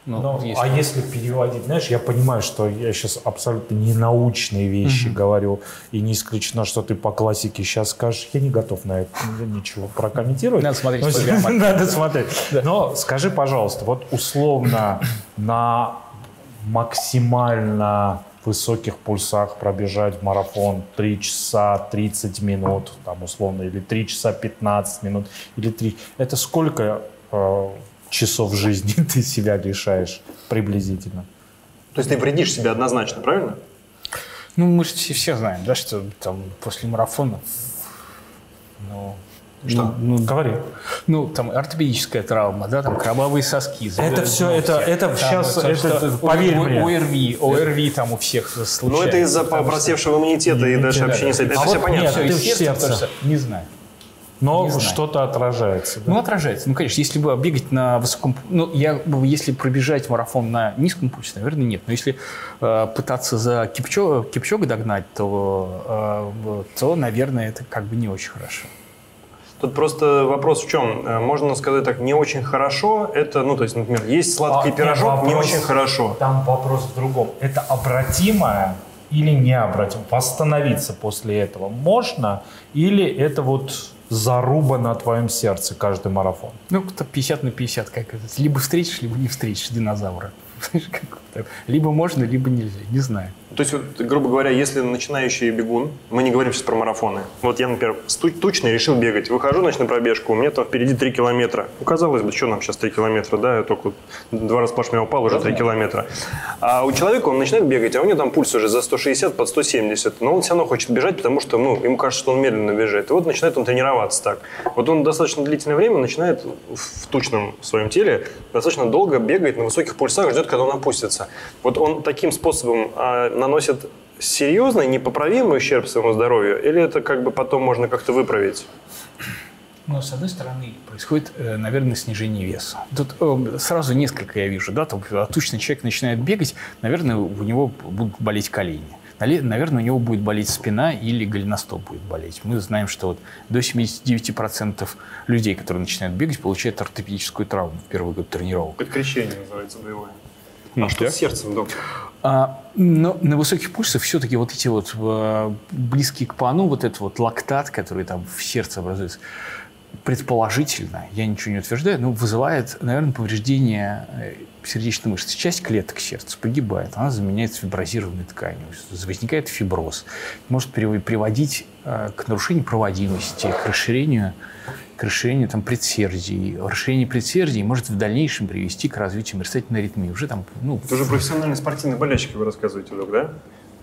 Ну, Но, если... А если переводить, знаешь, я понимаю, что я сейчас абсолютно ненаучные вещи угу. говорю, и не исключено, что ты по классике сейчас скажешь, я не готов на это ничего прокомментировать. Надо смотреть. Надо смотреть. Но скажи, пожалуйста, вот условно на максимально высоких пульсах пробежать марафон 3 часа 30 минут, там условно, или 3 часа 15 минут, или 3. Это сколько э, часов жизни ты себя лишаешь приблизительно. То есть ты вредишь себе однозначно, правильно? Ну, мы же все, все знаем, да, что там после марафона ну, что? Ну, ну, говори. Ну, там ортопедическая травма, да, там кровавые соски. Это все, это, это там, сейчас, это, это, это поверь мне. ОРВИ, ОРВИ там у всех случается. Ну, это из-за просевшего иммунитета и даже общения с Это а все вот понятно. Нет, ты в сердце. Не знаю. Но что-то отражается. Да? Ну, отражается. Ну, конечно, если бы бегать на высоком... Ну, я, если пробежать марафон на низком пульсе, наверное, нет. Но если э, пытаться за Кипчо, Кипчога догнать, то, э, то, наверное, это как бы не очень хорошо. Тут просто вопрос в чем? Э, можно сказать так, не очень хорошо, это, ну, то есть, например, есть сладкий а, пирожок, вопрос, не очень хорошо. Там вопрос в другом. Это обратимое или необратимо? Восстановиться после этого можно? Или это вот заруба на твоем сердце каждый марафон. Ну, кто 50 на 50, как это. Либо встретишь, либо не встретишь динозавра. Либо можно, либо нельзя, не знаю. То есть, вот, грубо говоря, если начинающий бегун, мы не говорим сейчас про марафоны. Вот я, например, тучный решил бегать. Выхожу, значит, на пробежку, у меня там впереди 3 километра. Ну, казалось бы, что нам сейчас 3 километра, да, я только два раза плашмя упал, уже 3 километра. А у человека он начинает бегать, а у него там пульс уже за 160 под 170. Но он все равно хочет бежать, потому что, ну, ему кажется, что он медленно бежит. И вот начинает он тренироваться так. Вот он достаточно длительное время начинает в тучном своем теле достаточно долго бегать на высоких пульсах, ждет, когда он опустится. Вот он таким способом а, наносит серьезный, непоправимый ущерб своему здоровью, или это как бы потом можно как-то выправить? Но, с одной стороны, происходит, э, наверное, снижение веса. Тут э, сразу несколько я вижу, да, там а тучный человек начинает бегать, наверное, у него будут болеть колени. Наверное, у него будет болеть спина или голеностоп будет болеть. Мы знаем, что вот до 79% людей, которые начинают бегать, получают ортопедическую травму в первый год тренировок. Это крещение называется боевое. А что с сердцем, доктор? А, но на высоких пульсах все-таки вот эти вот э, близкие к пану, вот этот вот лактат, который там в сердце образуется, предположительно, я ничего не утверждаю, но вызывает, наверное, повреждение э, сердечной мышцы. Часть клеток сердца погибает, она заменяется фиброзированной тканью, возникает фиброз. Может приводить э, к нарушению проводимости, к расширению, к расширению там, предсердий. Расширение предсердий может в дальнейшем привести к развитию мерцательной аритмии. Уже там, ну, это уже профессиональные спортивные болельщики вы рассказываете, док, да?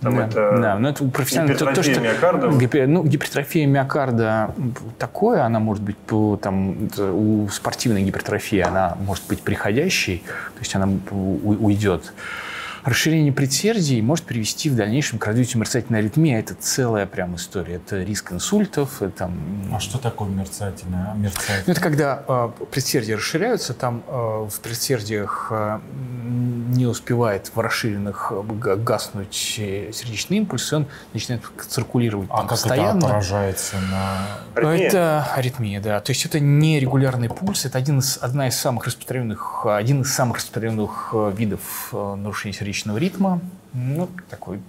Там да, это да, но это профессионально. Гипертрофия то, что, миокарда? Гипер, ну, гипертрофия миокарда такое, она может быть по, там, у спортивной гипертрофии, она может быть приходящей, то есть она уйдет. Расширение предсердий может привести в дальнейшем к развитию мерцательной аритмии. Это целая прям история. Это риск инсультов. Это, а что такое мерцательная? мерцательная? Ну, это когда э, предсердия расширяются, там э, в предсердиях э, не успевает в расширенных гаснуть сердечный импульс, и он начинает циркулировать а там, как постоянно. это отражается на... Аритмия? Это аритмия, да. То есть это нерегулярный пульс, это один из, одна из самых распространенных, один из самых распространенных видов нарушения сердечного сердечного ритма, ну, такой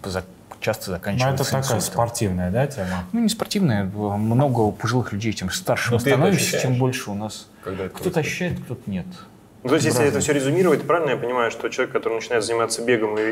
часто заканчивается Но это такая инсультом. спортивная, да, тема? Ну, не спортивная. Много пожилых людей, чем старше мы становимся, тем больше у нас... Кто-то ощущает, кто-то нет. Ну, то есть, если это все резюмировать, правильно я понимаю, что человек, который начинает заниматься бегом и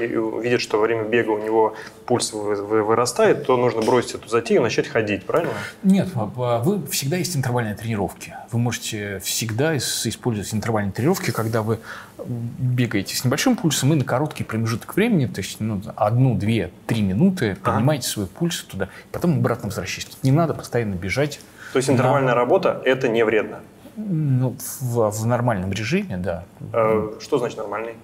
видит, что во время бега у него пульс вырастает, то нужно бросить эту затею и начать ходить, правильно? Нет, вы всегда есть интервальные тренировки. Вы можете всегда использовать интервальные тренировки, когда вы бегаете с небольшим пульсом и на короткий промежуток времени, то есть ну, одну, две, три минуты поднимаете свой пульс туда, потом обратно возвращаетесь. Не надо постоянно бежать. То есть интервальная на... работа – это не вредно? Ну, в, в нормальном режиме, да. А, что значит нормальный?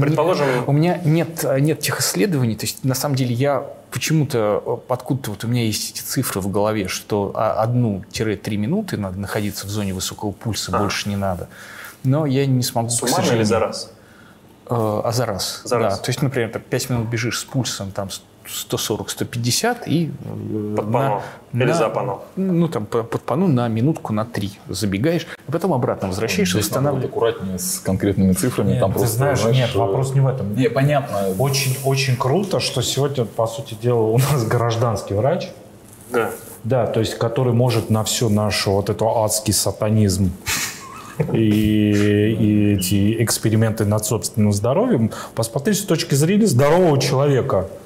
Предположим... У меня нет, нет тех исследований, то есть на самом деле я почему-то, откуда-то вот у меня есть эти цифры в голове, что одну-три минуты надо находиться в зоне высокого пульса, а. больше не надо. Но я не смогу, Суммарно к сожалению. или за раз? Э, а за раз. За да. раз. То есть, например, так, 5 минут бежишь с пульсом там 140-150 и... Э, под пано. На, Или за пано. Ну, там, под пано на минутку, на три забегаешь, а потом обратно возвращаешься, восстанавливаешь. аккуратнее с конкретными цифрами. Нет, там ты просто, знаешь, знаешь, нет, что... вопрос не в этом. Не, понятно. Очень, очень круто, что сегодня, по сути дела, у нас гражданский врач. Да. Да, то есть, который может на всю нашу вот эту адский сатанизм и, и эти эксперименты над собственным здоровьем посмотреть с точки зрения здорового человека –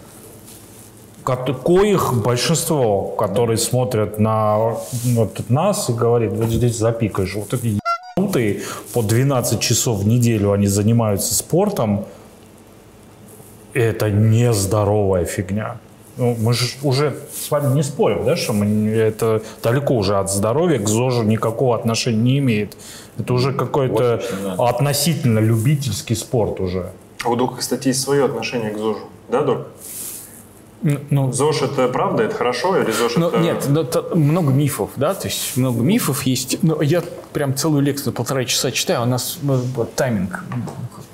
коих большинство, которые смотрят на вот нас и говорят, вот здесь запикаешь, вот эти ебанутые по 12 часов в неделю они занимаются спортом, это нездоровая фигня. Ну, мы же уже с вами не спорим, да, что мы, это далеко уже от здоровья к ЗОЖу никакого отношения не имеет. Это уже какой-то относительно любительский спорт уже. А у Дока, кстати, есть свое отношение к ЗОЖу, да, Док? Ну, ЗОЖ это правда, это хорошо или ЗОЖ ну, это... Нет, но это много мифов, да, то есть много мифов есть. Но я прям целую лекцию полтора часа читаю, у нас вот, тайминг.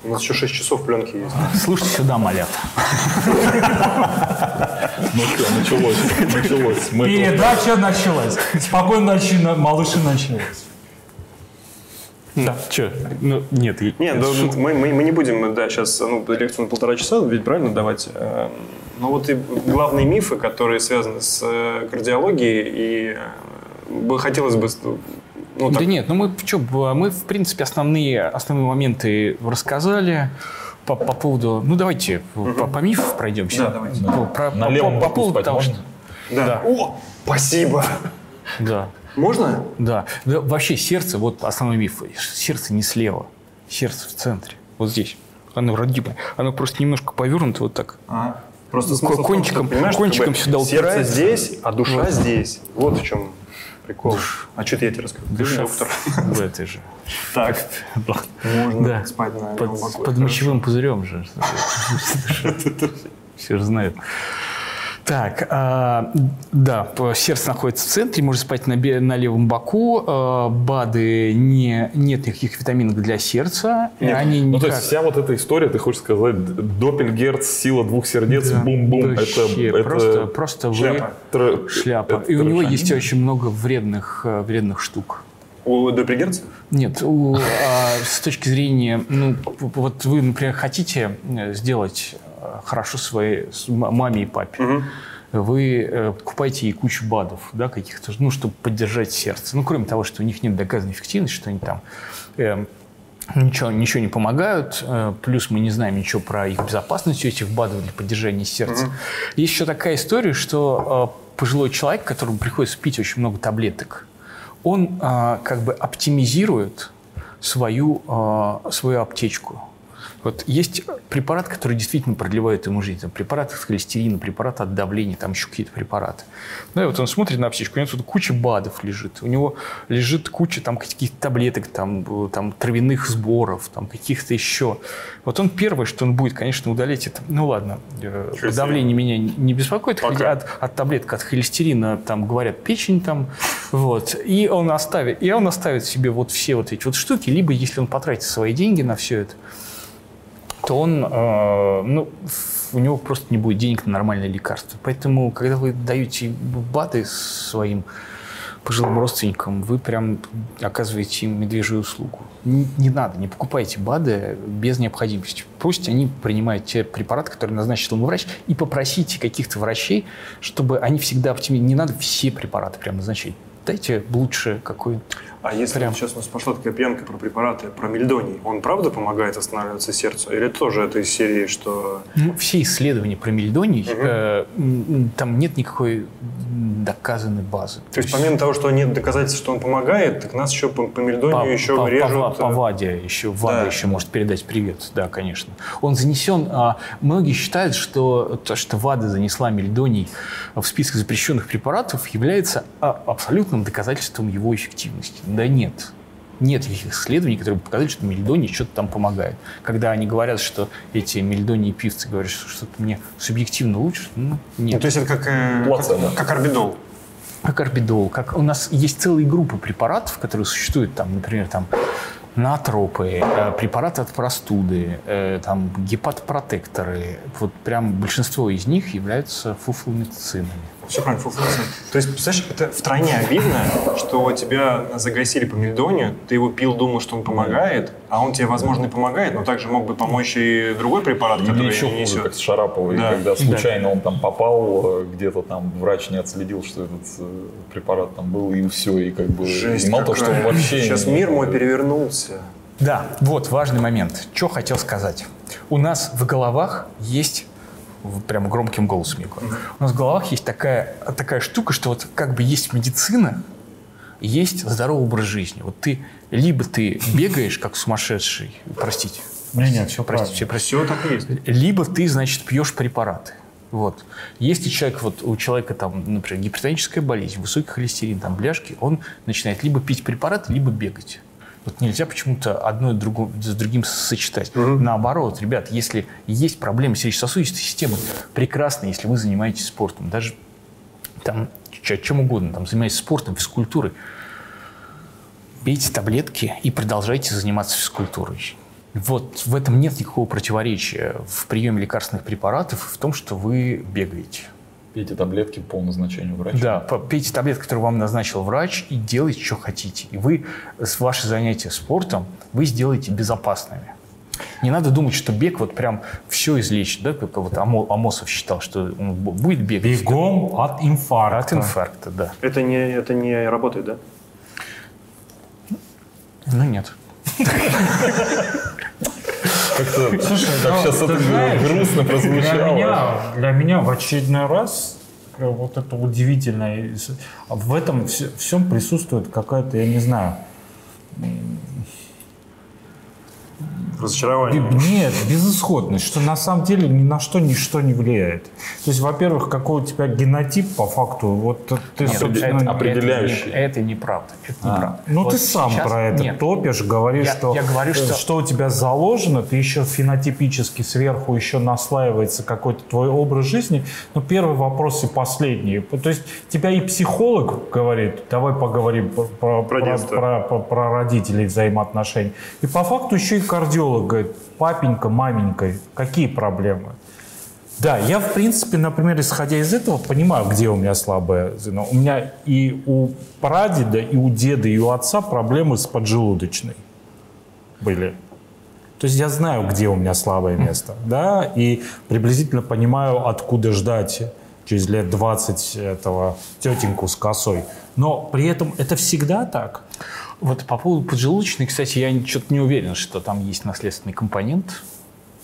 У нас еще 6 часов пленки есть. Слушайте сюда, малят. Ну все, началось, началось. Передача началась. Спокойно ночи, малыши началось. Да, что? Ну, нет. Нет, мы, мы, мы не будем, да, сейчас ну, лекцию на полтора часа, ведь правильно давать. Но вот и главные мифы, которые связаны с э, кардиологией, и э, хотелось бы ну, так. Да нет, ну мы что, мы в принципе основные, основные моменты рассказали по, по поводу, ну давайте угу. по, по мифам пройдемся. Да, давайте. По, про, по, по, по поводу того, что... Да. да. О, спасибо. Да. Можно? Да. да. Вообще сердце, вот основной миф, сердце не слева, сердце в центре, вот здесь. Оно родимое. Оно просто немножко повернуто вот так. А, просто смысл кончиком, том, что, кончиком как сюда сердце упирается. здесь, а душа вот. здесь. Вот в чем прикол. Душ. А что я тебе рассказал? Душа доктор. В этой же. Так, можно Да. спать на Под, под мочевым пузырем же. Все же знают. Так, а, да, сердце находится в центре, можно спать на, на левом боку. а, БАДы не, нет никаких витаминов для сердца. Нет. Они ну, то никак- есть вся вот эта история, ты хочешь сказать, Доппельгерц, сила двух сердец, Да, бум-бум, вообще, это, просто, это просто вы шляпа. тр- шляпа. это И у него есть очень много вредных, э, вредных штук. У Доппельгерца? Нет, у, а, с точки зрения, ну, вот вы, например, хотите э, сделать э, хорошо своей маме и папе, вы э, покупаете ей кучу БАДов, да, каких-то, ну, чтобы поддержать сердце. Ну, кроме того, что у них нет доказанной эффективности, что они там э, ничего, ничего не помогают, э, плюс мы не знаем ничего про их безопасность этих БАДов для поддержания сердца. Есть еще такая история, что э, пожилой человек, которому приходится пить очень много таблеток, он а, как бы оптимизирует свою, а, свою аптечку. Вот есть препарат, который действительно продлевает ему жизнь. Там препарат от холестерина, препарат от давления, там еще какие-то препараты. Да, и вот он смотрит на аптечку, у него тут куча БАДов лежит. У него лежит куча там каких-то таблеток, там, э, там травяных сборов, там каких-то еще. Вот он первое, что он будет, конечно, удалить это. Ну ладно, э, Холестерин. давление меня не беспокоит. Пока. От, от таблеток от холестерина, там говорят, печень там, вот. И он оставит, и он оставит себе вот все вот эти вот штуки, либо если он потратит свои деньги на все это, то он, э, ну, у него просто не будет денег на нормальное лекарство. Поэтому, когда вы даете БАДы своим пожилым родственникам, вы прям оказываете им медвежью услугу. Не, не надо, не покупайте БАДы без необходимости. Пусть они принимают те препараты, которые назначил им врач, и попросите каких-то врачей, чтобы они всегда оптимизировали. Не надо все препараты прям назначать. Дайте лучше какой А если Прям. сейчас у нас пошла такая пьянка про препараты, про мельдоний, он правда помогает останавливаться сердцу? Или тоже это из серии, что... Ну, все исследования про мельдоний, э, м, там нет никакой доказанной базы. То есть помимо того, что нет доказательств, что он помогает, так нас еще по, по мельдонию еще по, режут... по, э, по ВАДе еще, ВАДа Да. еще может передать привет, да, конечно. Он занесен, а, многие считают, что то, что ВАДа занесла мельдоний в список запрещенных препаратов, является а, абсолютным доказательством его эффективности. Да нет. Нет таких исследований, которые бы показали, что мельдоний что-то там помогает. Когда они говорят, что эти мельдонии певцы говорят, что что-то мне субъективно лучше, ну, нет. Ну, то есть это как, э, как, как орбидол. как орбидол, как у нас есть целые группы препаратов, которые существуют, там, например, там натропы, э, препараты от простуды, э, там гепатопротекторы. Вот прям большинство из них являются фуфломицинами. Все правильно, фуфлоцин. То есть, представляешь, это втройне обидно, что тебя загасили по мельдонию, ты его пил, думал, что он помогает, а он тебе, возможно, и помогает, но также мог бы помочь и другой препарат, Или который еще не хуже, как несет. с Шараповой, Да. когда случайно он там попал, э, где-то там врач не отследил, что этот э, препарат там был, и все, и как бы... Жесть и мало того, что он какая. вообще... Сейчас не- мир мой перевернулся. Да, вот важный момент. Что хотел сказать. У нас в головах есть прямо громким голосом я говорю. У нас в головах есть такая, такая штука, что вот как бы есть медицина, есть здоровый образ жизни. Вот ты либо ты бегаешь как сумасшедший, простите, Не, не, все простите, все простите, Все так и есть. либо ты, значит, пьешь препараты. Вот. Если человек, вот у человека там, например, гипертоническая болезнь, высокий холестерин, там бляшки, он начинает либо пить препараты, либо бегать. Вот нельзя почему-то одно с другим сочетать. Наоборот, ребят, если есть проблемы сердечно-сосудистой системы, прекрасно, если вы занимаетесь спортом, даже там чем угодно, там занимаетесь спортом, физкультурой, пейте таблетки и продолжайте заниматься физкультурой. Вот в этом нет никакого противоречия в приеме лекарственных препаратов в том, что вы бегаете. Пейте таблетки по назначению врача. Да, пейте таблетки, которые вам назначил врач, и делайте, что хотите. И вы с ваши занятия спортом вы сделаете безопасными. Не надо думать, что бег вот прям все излечит, да, как вот Амо- Амосов считал, что он бу- будет бегать. Бегом от инфаркта. От инфаркта, да. Это не, это не работает, да? Ну нет. Как-то ну, сейчас ты это грустно Для прозвучало. меня, для меня в очередной раз э, вот это удивительно. В этом вс- всем присутствует какая-то, я не знаю, Разочарование. Нет, безысходность, что на самом деле ни на что ничто не влияет. То есть, во-первых, какой у тебя генотип по факту, вот ты, Нет, собственно, это, определяющий. Это, не- это неправда. Это неправда. Ну, Вот ты сам сейчас- про это нет, топишь, говоришь, Я- что, я говорю, что- что у тебя заложено, ты еще фенотипически сверху еще наслаивается какой-то твой образ жизни. Но первый вопрос и последний. То есть тебя и психолог говорит, давай поговорим про, про, Про про- про- про родителей взаимоотношений. И по факту еще и кардиолог говорит, папенька, маменька, какие проблемы? Да, я, в принципе, например, исходя из этого, понимаю, где у меня слабое звено. У меня и у прадеда, и у деда, и у отца проблемы с поджелудочной были. То есть я знаю, где у меня слабое место, да, и приблизительно понимаю, откуда ждать через лет 20 этого тетеньку с косой. Но при этом это всегда так. Вот по поводу поджелудочной, кстати, я что-то не уверен, что там есть наследственный компонент.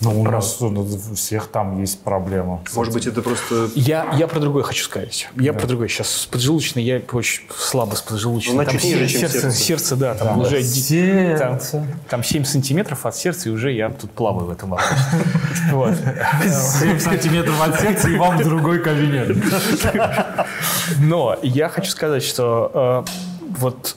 Но у нас ну, у всех там есть проблема. Может быть, это просто... Я, я про другое хочу сказать. Я про другое. Сейчас с поджелудочной я очень слабо с поджелудочной. Ну, там чуть ниже, чем сердце, сердце. сердце, да, там уже ди- Сердце. там, там 7 сантиметров от сердца, и уже я тут плаваю в этом вопросе. Вот. 7 сантиметров от сердца и вам в другой кабинет. Но я хочу сказать, что э, вот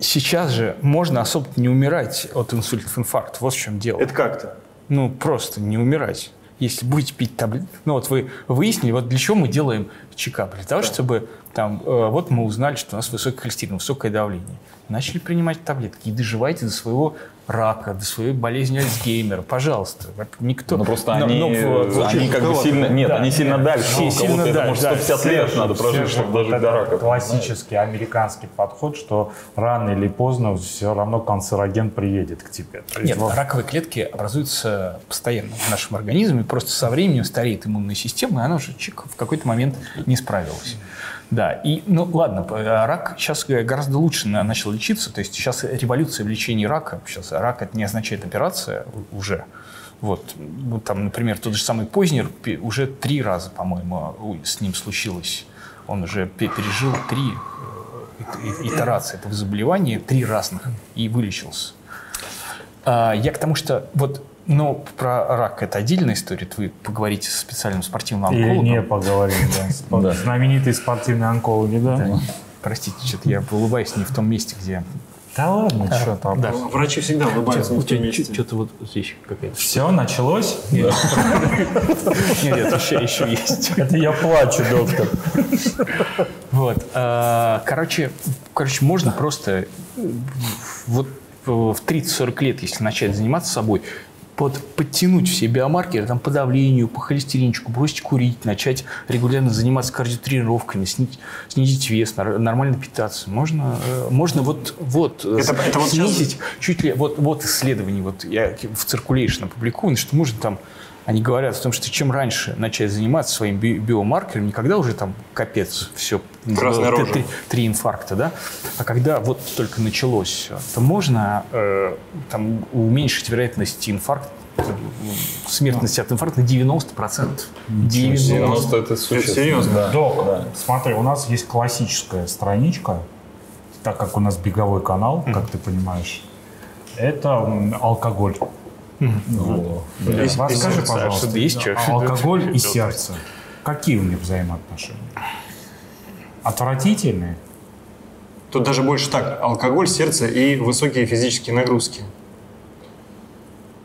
сейчас же можно особо не умирать от инсультов, инфарктов. Вот в чем дело. Это как-то. Ну, просто не умирать. Если будете пить таблетки... Ну, вот вы выяснили, вот для чего мы делаем чекап? Для того, чтобы там... э, вот мы узнали, что у нас высокий холестерин, высокое давление. Начали принимать таблетки и доживайте до своего рака, до своей болезни Альцгеймера. Пожалуйста. Никто... Ну просто Но- они, но в- они как бы сильно... Нет, Да, они сильно нет. дальше. Кого-то сильно это, дальше, может, да. 150 лет надо прожить, Все чтобы дожить вот до рака. Классический американский подход, что рано или поздно все равно канцероген приедет к тебе. То Нет, вот- раковые клетки образуются постоянно в нашем организме, просто со временем стареет иммунная система, и она уже чик, в какой-то момент не справилась. Да, и, ну ладно, а рак сейчас гораздо лучше на- начал лечиться, то есть сейчас революция в лечении рака, сейчас рак это не означает операция уже, вот, ну, там, например, тот же самый Познер уже три раза, по-моему, с ним случилось, он уже пе- пережил три э, итерации этого заболевания, три разных, и вылечился. А, Я к тому, что вот, но про рак это отдельная история. Вы поговорите со специальным спортивным Или онкологом. не поговорим, да. Знаменитые спортивные онкологи, да? Да. Простите, что-то я улыбаюсь не в том месте, где... Да ладно, что там. Да. Врачи всегда улыбаются в том месте. Что-то вот здесь какая-то... Все, началось? Нет, нет, еще, еще есть. Это я плачу, доктор. Вот. а, Короче, короче, можно просто э, вот э, в 30-40 лет, если начать заниматься собой, под, подтянуть все биомаркеры там, по давлению, по холестеринчику, бросить курить, начать регулярно заниматься кардиотренировками, снизить, снизить вес, нормально питаться. Можно, э, можно вот, вот, э, Это- это вот снизить чуть ли... Вот, вот исследование, вот я в Circulation опубликовано, что можно там они говорят о том, что чем раньше начать заниматься своим би- биомаркером, не когда уже там капец, все, Красная рожа. три, три инфаркта, да, а когда вот только началось все, то можно э, там уменьшить вероятность инфаркта, смертности от инфаркта на 90%. 90. 90 это существенно. серьезно? Да. Док, Да. смотри, у нас есть классическая страничка, так как у нас беговой канал, как ты понимаешь, это алкоголь. Есть- Расскажи, а пожалуйста, а- алкоголь и сердце. Какие у них взаимоотношения? Отвратительные? Тут даже больше так. Алкоголь, сердце и высокие физические нагрузки.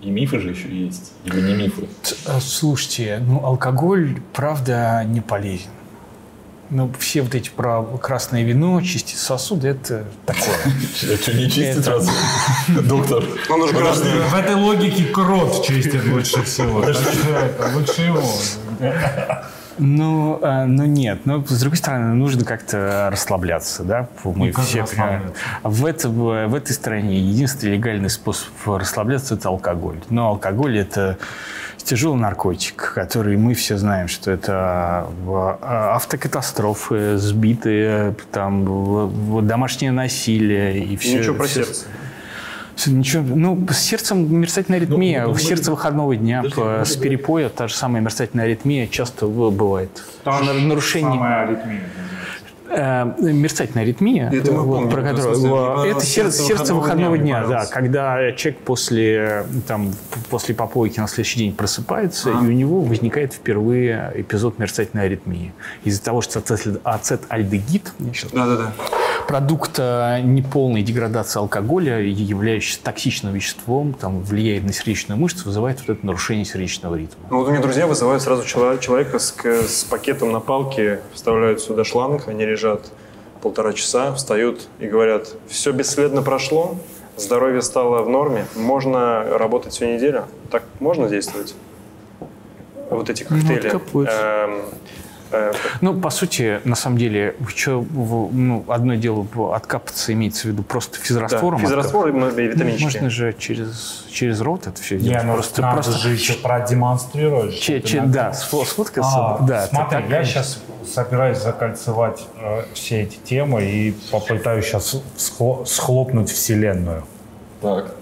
И мифы же еще есть. Или не мифы. Э, Слушайте, ну алкоголь, правда, не полезен. Ну, все вот эти про красное вино, чистить сосуды, это такое. А что, не чистить Это- раз? Доктор. Он уже красный. В этой логике крот чистит лучше всего. Лучше его. Ну, э, ну нет, но с другой стороны, нужно как-то расслабляться, да? Мы как все понимаем. В, это, в этой стране единственный легальный способ расслабляться – это алкоголь. Но алкоголь – это тяжелый наркотик, который мы все знаем, что это а, автокатастрофы, сбитые, там, домашнее насилие и все. Ничего про все- сердце. Ничего, ну, с сердцем мерцательная аритмия. ну, в мы- сердце выходного дня Подожди, с перепоя та же самая мерцательная аритмия часто бывает. Та же Нар- нарушение. Самая аритмия. Э, мерцательная аритмия, Это мы вот, помним, про которую, смысле, типа это сердце, сердце выходного дня, да, пожалуйста. когда человек после, там, после попойки на следующий день просыпается, и у него возникает впервые эпизод мерцательной аритмии. Из-за того, что ацет- ацетальдегид, сейчас Да-да-да. Продукт э, неполной деградации алкоголя, являющийся токсичным веществом, там, влияет на сердечную мышцу, вызывает вот это нарушение сердечного ритма. Ну, вот у меня друзья вызывают сразу чело- человека с, с пакетом на палке, вставляют сюда шланг, они лежат полтора часа, встают и говорят, все бесследно прошло, здоровье стало в норме, можно работать всю неделю. Так можно действовать? Вот эти коктейли. капут. Ну, по сути, на самом деле, в- ну, одно дело откапаться, имеется в виду просто да, физраствором. физраствор и откапаться. витаминчики. Можно же через, через рот это все Не, делать. ну просто, надо просто же еще продемонстрировать. че- что че- да, сфоткаться. А, да, смотри, так, я конечно. сейчас собираюсь закольцевать э, все эти темы и попытаюсь сейчас схлопнуть вселенную. Так.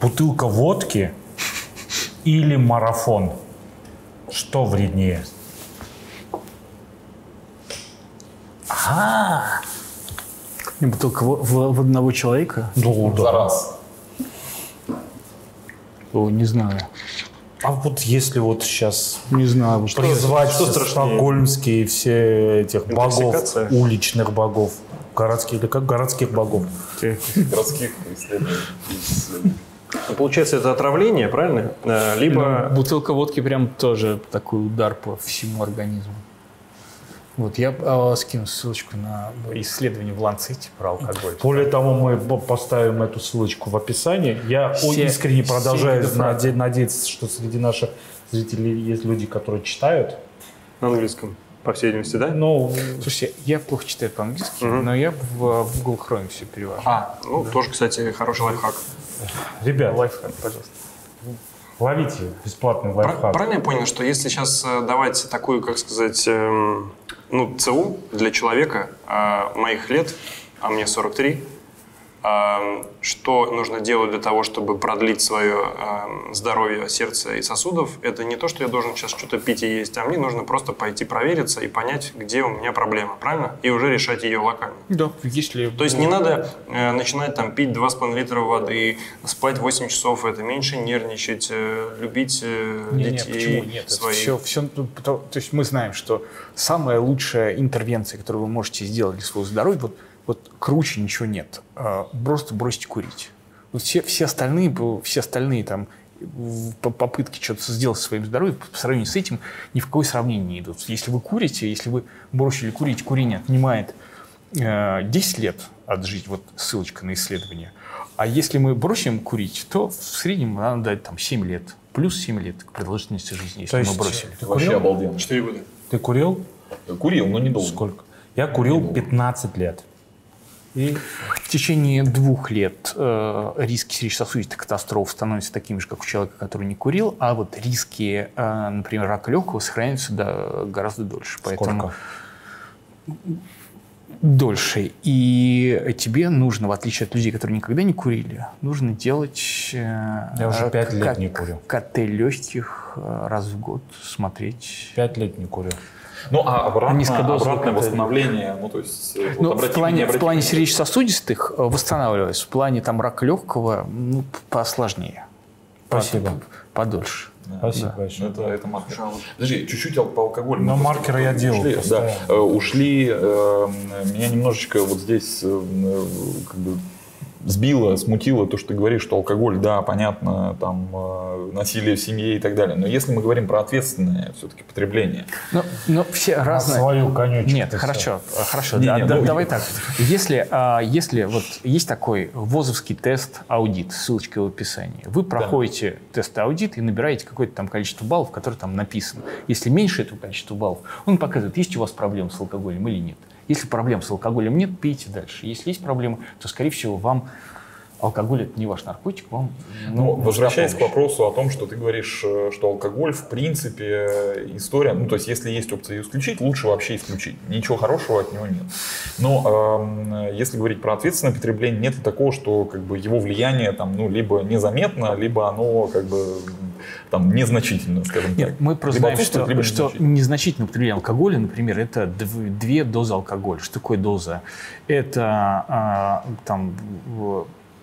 Бутылка водки или марафон? Что вреднее? И Бутылка в, в- в одного человека? Ну, За раз. О, не знаю. А вот если вот сейчас Не знаю. вот призвать что стокгольмские все этих богов, уличных богов, городских или как городских богов? Городских исследований. Ну, Получается, это отравление, правильно? Э, Либо... Ну, бутылка водки прям тоже такой удар по всему организму. Вот, я э, скину ссылочку на исследование в Ланцете про алкоголь. Более того, мы поставим эту ссылочку в описании. Я Все- искренне продолжаю наде- надеяться, что среди наших зрителей есть люди, которые читают. На английском, по всей видимости, да? Ну, Слушайте, я плохо читаю по-английски, Мгм. но я в, в Google Chrome все перевожу. А, ну, тоже, кстати, хороший лайфхак. ребят, Лайфхак, пожалуйста. Ловите бесплатный лайфхак. Правильно я понял, что если сейчас э, давать такую, как сказать, эм, ну, ЦУ для человека э, моих лет, а мне 43, эм, что нужно делать для того, чтобы продлить свое здоровье сердца и сосудов, это не то, что я должен сейчас что-то пить и есть, а мне нужно просто пойти провериться и понять, где у меня проблема, правильно? И уже решать ее локально. Да, если... То есть не надо э, начинать там пить 2,5 литра воды, спать 8 часов, это меньше нервничать, э, любить э, Не, детей почему нет? Своих. все, все, ну, то, то есть мы знаем, что самая лучшая интервенция, которую вы можете сделать для своего здоровья, вот, вот круче ничего нет. А, Просто бросьте курить. Вот все, все остальные, все остальные там попытки что-то сделать со своим здоровьем по сравнению с этим ни в какое сравнение не идут. Если вы курите, если вы бросили курить, курение отнимает э, 10 лет от жизни, вот ссылочка на исследование. А если мы бросим курить, то в среднем надо дать там 7 лет, плюс 7 лет к продолжительности жизни, если То есть мы бросили. Ты Вообще курил? обалденно. 4 года. Ты курил? Курил, но недолго. Сколько? Я курил 15 лет. И В течение двух лет э, риски сердечно-сосудистой катастрофы становятся такими же, как у человека, который не курил, а вот риски, э, например, рака легкого сохраняются до- гораздо дольше. Поэтому сколько? дольше. И тебе нужно, в отличие от людей, которые никогда не курили, нужно делать... э, Я уже пять лет не курю. КТ легких э, раз в год смотреть. 5 лет не курил. Ну, а обратно, обратное восстановление, ну, то есть... э, вот Ну, в обратите плане, внимание, в плане сердечно-сосудистых э, восстанавливается. В плане там рака легкого ну, посложнее. Спасибо. По- Подольше. Спасибо Да. большое. Ну, это, это маркер. Подожди, чуть-чуть по алкоголю. Но Мы маркеры я делал Ушли, да, э, ушли э, меня немножечко вот здесь э, э, как бы сбило, смутило то, что ты говоришь, что алкоголь, да, понятно, там э, насилие в семье и так далее. Но если мы говорим про ответственное все-таки потребление, Но, но все На разные. свою конечку. Нет, хорошо, э, хорошо. Не, да, не, да, ну, давай так. Если, а, если вот есть такой ВОЗовский тест аудит, ссылочка в описании. Вы проходите тест аудит и набираете какое-то там количество баллов, которое там написано. Если меньше этого количества баллов, он показывает, есть у вас проблемы с алкоголем или нет. Если проблем с алкоголем нет, пейте дальше. Если есть проблемы, то, скорее всего, вам алкоголь это не ваш наркотик, вам... Ну, возвращаясь к вопросу о том, что ты говоришь, э, что алкоголь, в принципе, история, ну, то есть, если есть опция ее исключить, лучше вообще исключить. Ничего хорошего от него нет. Но э, если говорить про ответственное потребление, нет такого, что как бы его влияние там, ну, либо незаметно, либо оно как бы там незначительно, скажем так. Нет, мы просто знаем, что, либо что незначительное потребление алкоголя, например, это две дозы алкоголя. Что такое доза? Это а, там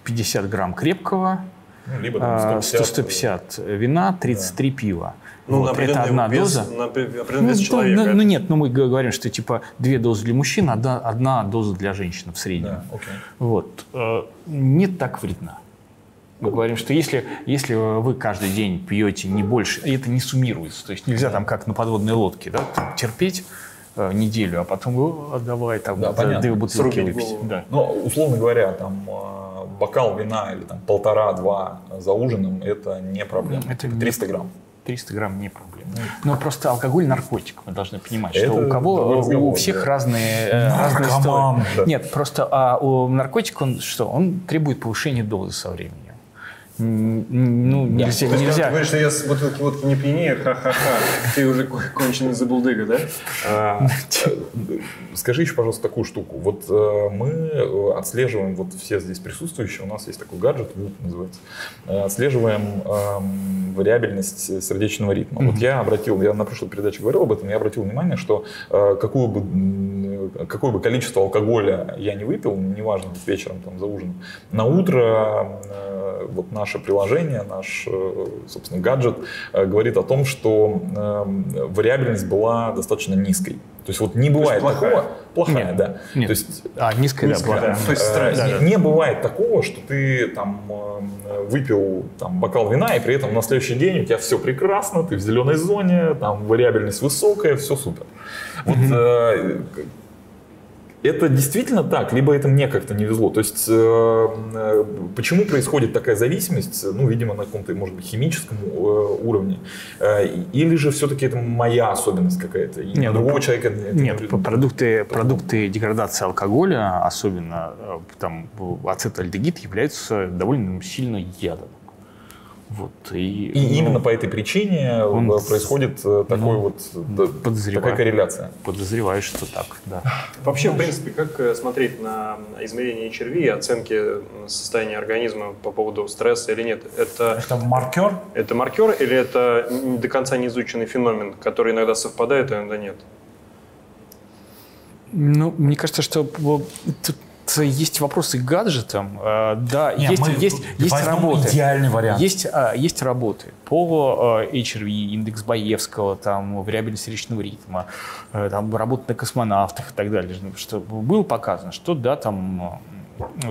50 грамм крепкого, ну, либо там 150, 150 вина, 33 да. пива. Ну, вот, на это одна вес, доза. На определенный вес ну, человека. Ну, ну нет, ну мы говорим, что типа две дозы для мужчин, одна, одна доза для женщин в среднем. Да, okay. Вот. Э, нет так вредно. Мы говорим, что если, если вы каждый день пьете не больше, это не суммируется. То есть нельзя там как на подводной лодке да, терпеть э, неделю, а потом давай там да, две бутылки выпить. Да. Ну, условно говоря, там э, бокал вина или там полтора-два за ужином это не проблема. Это 300 грамм. 300 грамм не проблема. Но просто алкоголь наркотик, мы должны понимать, это что у кого у всех да. разные, э, разные истории. Да. Нет, просто а у наркотика он что? Он требует повышения дозы со временем ну, да. нельзя. То есть, нельзя. Ты говоришь, что я с бутылки водки не пьянее, ха-ха-ха, ты уже конченый забулдыга, да? А, скажи еще, пожалуйста, такую штуку. Вот э, мы э, отслеживаем, вот все здесь присутствующие, у нас есть такой гаджет, ВУП называется, э, отслеживаем эм, вариабельность сердечного ритма. Вот я обратил, я на прошлой передаче говорил об этом, я обратил внимание, что какую бы, какое бы количество алкоголя я не выпил, неважно, вечером, там, за ужином, на утро вот наше приложение, наш, э, собственно, гаджет э, говорит о том, что эм, вариабельность была достаточно низкой. То есть вот не бывает плохая? такого. Плохая, нет, да. Нет. То есть, а, низкая, низкая да, да. То есть э, да, не, да. не бывает такого, что ты там э, выпил там, бокал вина, и при этом на следующий день у тебя все прекрасно, ты в зеленой зоне, там вариабельность высокая, все супер. Вот mm-hmm. э, это действительно так, либо это мне как-то не везло. То есть э, э, почему происходит такая зависимость, ну, видимо, на каком-то, может быть, химическом э, уровне, э, или же все-таки это моя особенность какая-то, и нет, другого ну, человека нет. Нет, продукты, продукты деградации алкоголя, особенно э, там ацетальдегид, являются довольно сильно ядом. Вот, и и ну, именно по этой причине он, происходит э, такой ну, вот такая корреляция. Подозреваю, что так, да. Вообще, в принципе, как э, смотреть на измерение HRV, оценки состояния организма по поводу стресса или нет? Это, это маркер? Это маркер или это до конца не изученный феномен, который иногда совпадает, а иногда нет? Ну, мне кажется, что тут есть вопросы к гаджетам. Э, да, Нет, есть, есть, есть работы. идеальный вариант. Есть, а, есть работы по э, HRV, индекс Баевского, там, вариабельность сердечного ритма, э, там, работа на космонавтах и так далее. Что было показано, что да, там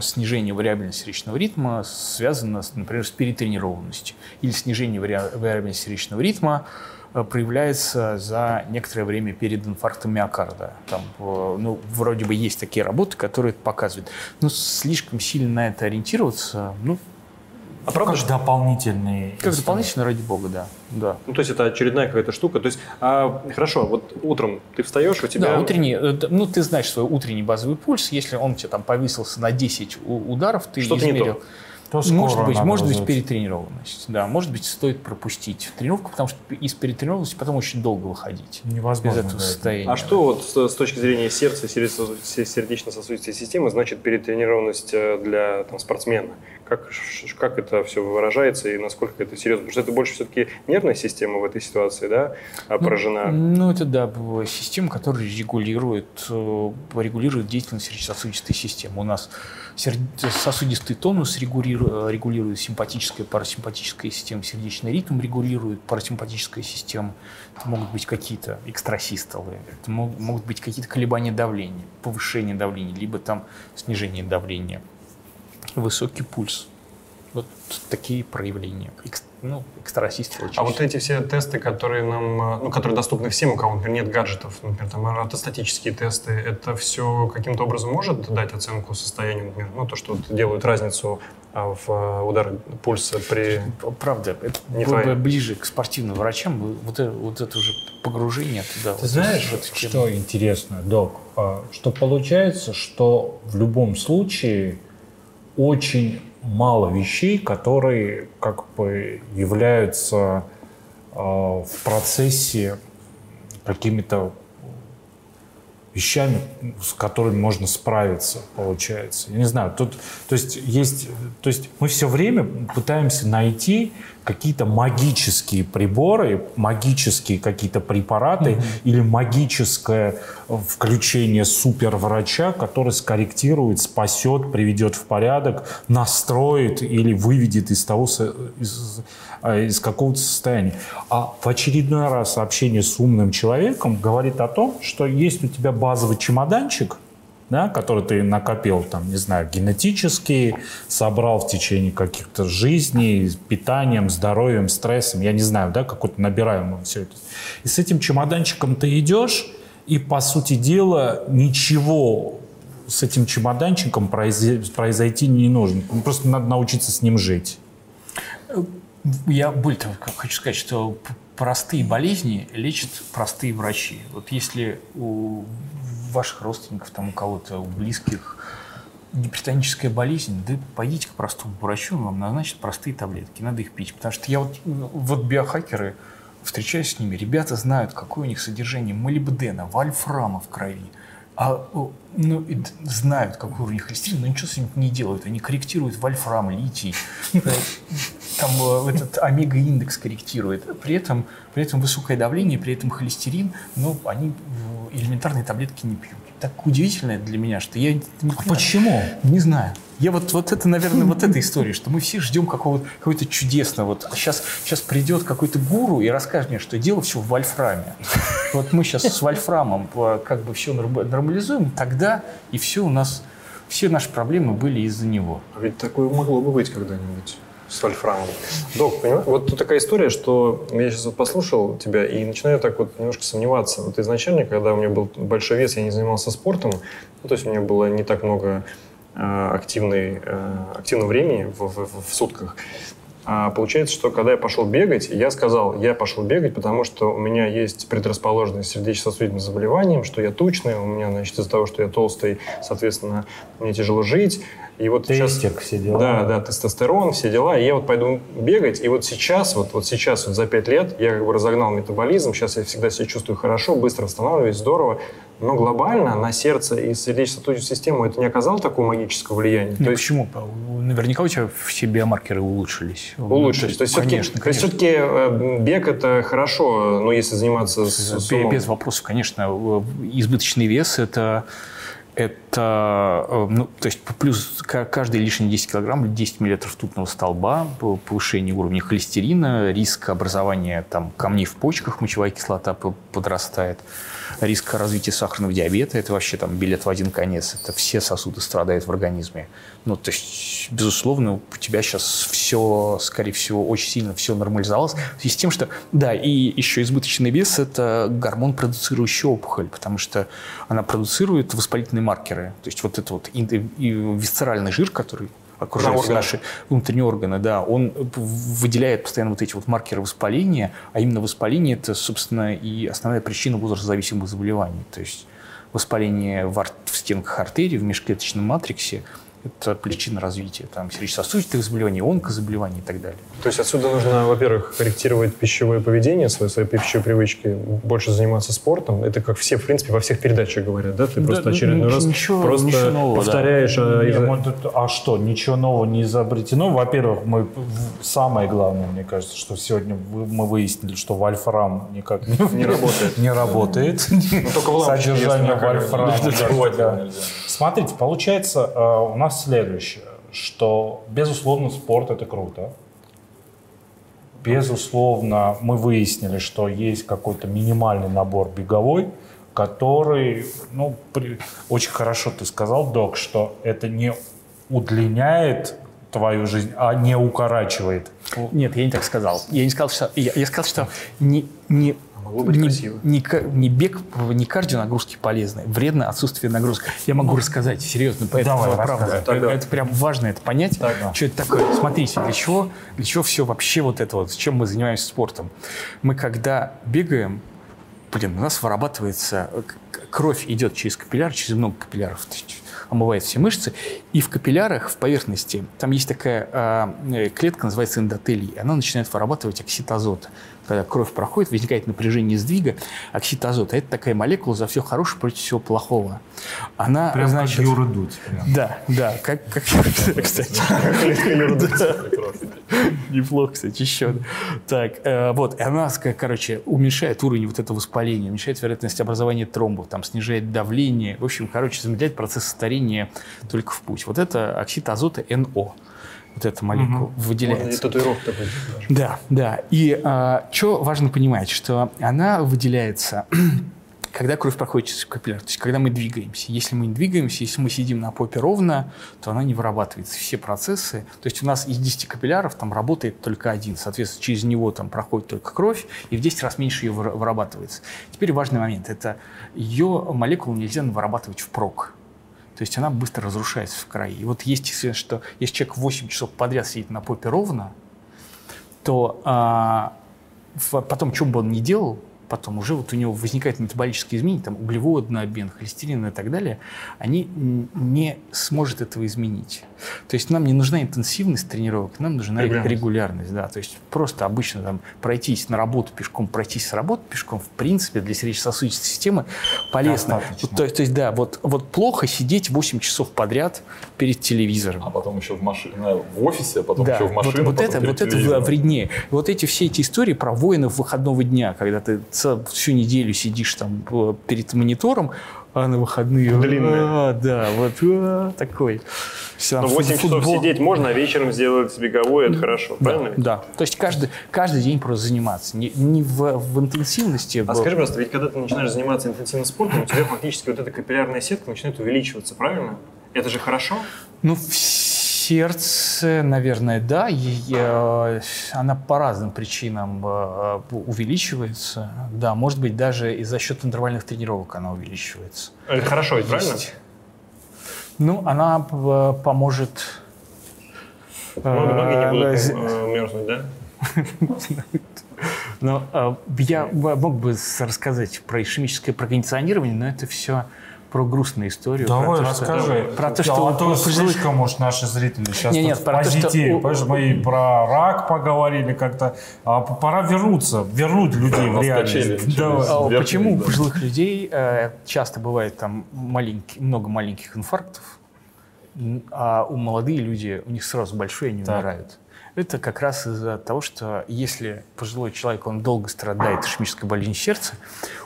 снижение вариабельности сердечного ритма связано, например, с перетренированностью или снижение вариабельности сердечного ритма проявляется за некоторое время перед инфарктом миокарда. Там, э, ну, вроде бы есть такие работы, которые это показывают. Но слишком сильно на это ориентироваться, ну, а правда, как дополнительные. Как дополнительно, ради бога, да. да. Ну, то есть это очередная какая-то штука. То есть, а, хорошо, вот утром ты встаешь, у тебя... Да, утренний, э, ну, ты знаешь свой утренний базовый пульс. Если он у тебя там повысился на 10 ударов, ты Что-то измерил. Не то то может быть, может быть перетренированность. Да, может быть, стоит пропустить тренировку, потому что из перетренированности потом очень долго выходить. Невозможно. Без этого состояния. А что вот с, точки зрения сердца, сердечно-сосудистой системы значит перетренированность э, для там, спортсмена? Как, как это все выражается и насколько это серьезно? Потому что это больше все-таки нервная система в этой ситуации, да, а, ну, поражена? Ну, ну это да, система, которая регулирует, э, регулирует деятельность сердечно-сосудистой системы. У нас сосудистый тонус регулирует, регулирует симпатическая, парасимпатическая система, сердечный ритм регулирует парасимпатическая система. Это могут быть какие-то экстрасистолы, это могут быть какие-то колебания давления, повышение давления, либо там снижение давления, высокий пульс. Вот такие проявления. Ну, экстрасистолы. А вот эти все тесты, которые нам, ну, которые доступны всем, у кого, например, нет гаджетов, например, там ортостатические тесты, это все каким-то образом может дать оценку состоянию, например, ну, то, что вот делают разницу а, в а, удар пульса при... Правда, это не было бы ближе к спортивным врачам, вот это, вот это уже погружение туда. Ты вот знаешь, что интересно, док? А, что получается, что в любом случае очень мало вещей, которые как бы являются э, в процессе какими-то вещами, с которыми можно справиться, получается. Я не знаю, тут, то есть есть, то есть мы все время пытаемся найти какие-то магические приборы, магические какие-то препараты mm-hmm. или магическое включение суперврача, который скорректирует, спасет, приведет в порядок, настроит или выведет из того, из, а, из какого-то состояния. А в очередной раз общение с умным человеком говорит о том, что есть у тебя базовый чемоданчик, да, который ты накопил, там, не знаю, генетически, собрал в течение каких-то жизней, питанием, здоровьем, стрессом, я не знаю, да, какой-то набираемым все это. И с этим чемоданчиком ты идешь, и, по сути дела, ничего с этим чемоданчиком произойти не нужно. Просто надо научиться с ним жить. Я более того хочу сказать, что простые болезни лечат простые врачи. Вот если у ваших родственников, там у кого-то, у близких гипертоническая болезнь, да пойдите к простому врачу, он вам назначит простые таблетки, надо их пить. Потому что я вот, вот биохакеры, встречаюсь с ними, ребята знают, какое у них содержание молибдена, вольфрама в крови, а, ну, знают, какой уровень холестерина, но ничего с ним не делают. Они корректируют вольфрам, литий, там э, этот омега-индекс корректирует. При этом, при этом высокое давление, при этом холестерин, ну, они элементарные таблетки не пьют. Так удивительно для меня, что я не а Почему? Не знаю. Я вот, вот это, наверное, вот эта история, что мы все ждем какого-то какого чудесного. Вот сейчас, сейчас придет какой-то гуру и расскажет мне, что дело все в вольфраме. Вот мы сейчас с вольфрамом э, как бы все нормализуем, тогда и все у нас, все наши проблемы были из-за него. А ведь такое могло бы быть когда-нибудь с вольфрамом. Док, понимаешь, вот тут такая история, что я сейчас вот послушал тебя и начинаю так вот немножко сомневаться. Вот изначально, когда у меня был большой вес, я не занимался спортом, ну, то есть у меня было не так много Э, активной, э, активного времени в, в, в сутках. А получается, что когда я пошел бегать, я сказал, я пошел бегать, потому что у меня есть предрасположенность сердечно-сосудистым заболеваниям, что я тучный, у меня, значит, из-за того, что я толстый, соответственно, мне тяжело жить. И вот Тестик, сейчас, все дела. Да, да, тестостерон, все дела. И я вот пойду бегать, и вот сейчас, вот, вот сейчас, вот за пять лет, я как бы разогнал метаболизм, сейчас я всегда себя чувствую хорошо, быстро восстанавливаюсь, здорово. Но глобально на сердце и сердечно-сосудистую систему это не оказало такого магического влияния? Ну, То почему? Наверняка у тебя все биомаркеры улучшились. Улучшились. То есть, конечно, все-таки, конечно. То есть все-таки э, бег это хорошо, но если заниматься с, с умом. Без вопросов, конечно. Э, избыточный вес – это это, э, ну, то есть плюс каждые лишние 10 килограмм, 10 миллилитров тутного столба, повышение уровня холестерина, риск образования там, камней в почках, мочевая кислота подрастает риск развития сахарного диабета, это вообще там билет в один конец, это все сосуды страдают в организме. Ну, то есть, безусловно, у тебя сейчас все, скорее всего, очень сильно все нормализовалось в связи с тем, что, да, и еще избыточный вес – это гормон, продуцирующий опухоль, потому что она продуцирует воспалительные маркеры. То есть вот это вот висцеральный жир, который окружающие наши внутренние органы, да, он выделяет постоянно вот эти вот маркеры воспаления, а именно воспаление – это, собственно, и основная причина возрастозависимых заболеваний. То есть воспаление в, ар- в стенках артерий, в межклеточном матриксе – это причина развития там, сердечно-сосудистых заболеваний, онкозаболеваний и так далее. То есть отсюда нужно, во-первых, корректировать пищевое поведение, свои, свои пищевые привычки, больше заниматься спортом. Это как все, в принципе, во всех передачах говорят, да? Ты да, просто очередной ничего, раз ничего, просто ничего нового, повторяешь. Да. А, из... а что, ничего нового не изобретено? Во-первых, мы самое главное, мне кажется, что сегодня мы выяснили, что вольфрам никак не, не работает. Не работает. Ну, Содержание вольфрама. Смотрите, получается, э, у нас следующее, что, безусловно, спорт – это круто. Безусловно, мы выяснили, что есть какой-то минимальный набор беговой, который, ну, при... очень хорошо ты сказал, док, что это не удлиняет твою жизнь, а не укорачивает. Нет, я не так сказал. Я не сказал, что я, я сказал, что не, не Могло быть не, красиво. Не, не бег, не кардионагрузки полезны, вредно отсутствие нагрузки. Я могу рассказать, серьезно, поэтому Давай, правда. Это, это прям важно это понять, Тогда. что это такое. Смотрите, для чего, для чего все вообще вот это вот, с чем мы занимаемся спортом. Мы когда бегаем, блин, у нас вырабатывается, кровь идет через капилляр, через много капилляров. омывает все мышцы. И в капиллярах, в поверхности, там есть такая э, клетка, называется эндотелий. Она начинает вырабатывать оксид азота. Когда кровь проходит, возникает напряжение сдвига, оксид азота. Это такая молекула за все хорошее против всего плохого. Она, Прям значит... как Юра Дудь. прям. Да, да, как, как кстати. Неплохо, кстати, еще. Так, э, вот, и она, короче, уменьшает уровень вот этого воспаления, уменьшает вероятность образования тромбов, там, снижает давление. В общем, короче, замедляет процесс старения только в путь. Вот это оксид азота НО. Вот эта молекула Можно и выделяется. татуировку такой. Да, да. И что важно понимать, что она выделяется, когда кровь проходит через капилляр, то есть когда мы двигаемся. Если мы не двигаемся, если мы сидим на попе ровно, то она не вырабатывается. Все процессы, то есть у нас из 10 капилляров там работает только один, соответственно, через него там проходит только кровь, и в 10 раз меньше ее выра- вырабатывается. Теперь важный момент, это ее молекулу нельзя вырабатывать впрок. То есть она быстро разрушается в крае. И вот есть исследование, что если человек 8 часов подряд сидит на попе ровно, то а, потом, что бы он ни делал, потом уже вот у него возникают метаболические изменения, там углеводный обмен, холестерин и так далее, они не сможет этого изменить. То есть нам не нужна интенсивность тренировок, нам нужна Регулярность. регулярность. да. То есть просто обычно там пройтись на работу пешком, пройтись с работы пешком, в принципе, для сердечно-сосудистой системы полезно. Вот, то, то есть, да, вот, вот плохо сидеть 8 часов подряд перед телевизором. А потом еще в машине, в офисе, а потом Да, еще в машину, вот, вот это, вот это вреднее. Вот эти все эти истории про воинов выходного дня, когда ты ц- всю неделю сидишь там э, перед монитором, а на выходные... Длинные. а, да, вот а, такой. Всё, Но 8 фут- часов футбол. сидеть можно, а вечером сделать беговой, это хорошо, правильно? ведь? Да, то есть каждый, каждый день просто заниматься. Не, не в, в интенсивности. А скажи, пожалуйста, ведь когда ты начинаешь заниматься интенсивным спортом, у тебя фактически вот эта капиллярная сетка начинает увеличиваться, правильно? Это же хорошо? Ну, в сердце, наверное, да. И, э, она по разным причинам э, увеличивается. Да, может быть, даже и за счет интервальных тренировок она увеличивается. Это хорошо, ведь правильно? Ну, она э, поможет... э, Ноги, не будут э, мерзнуть, да? Ну, э, я мог бы рассказать про ишемическое прокондиционирование, но это все про грустную историю. Давай, про то, что- расскажи. Про то, что а то пожилых- слишком, может, наши зрители сейчас нет, в про то, что позитиве. у- Понимаешь, мы и про рак поговорили как-то. А пора вернуться, вернуть людей в реальность. Давай. А Верхний, Почему у да. пожилых людей э, часто бывает там маленький, много маленьких инфарктов, а у молодые люди у них сразу большой, и они Так. умирают? Это как раз из-за того, что если пожилой человек, он долго страдает ишемической болезнью сердца,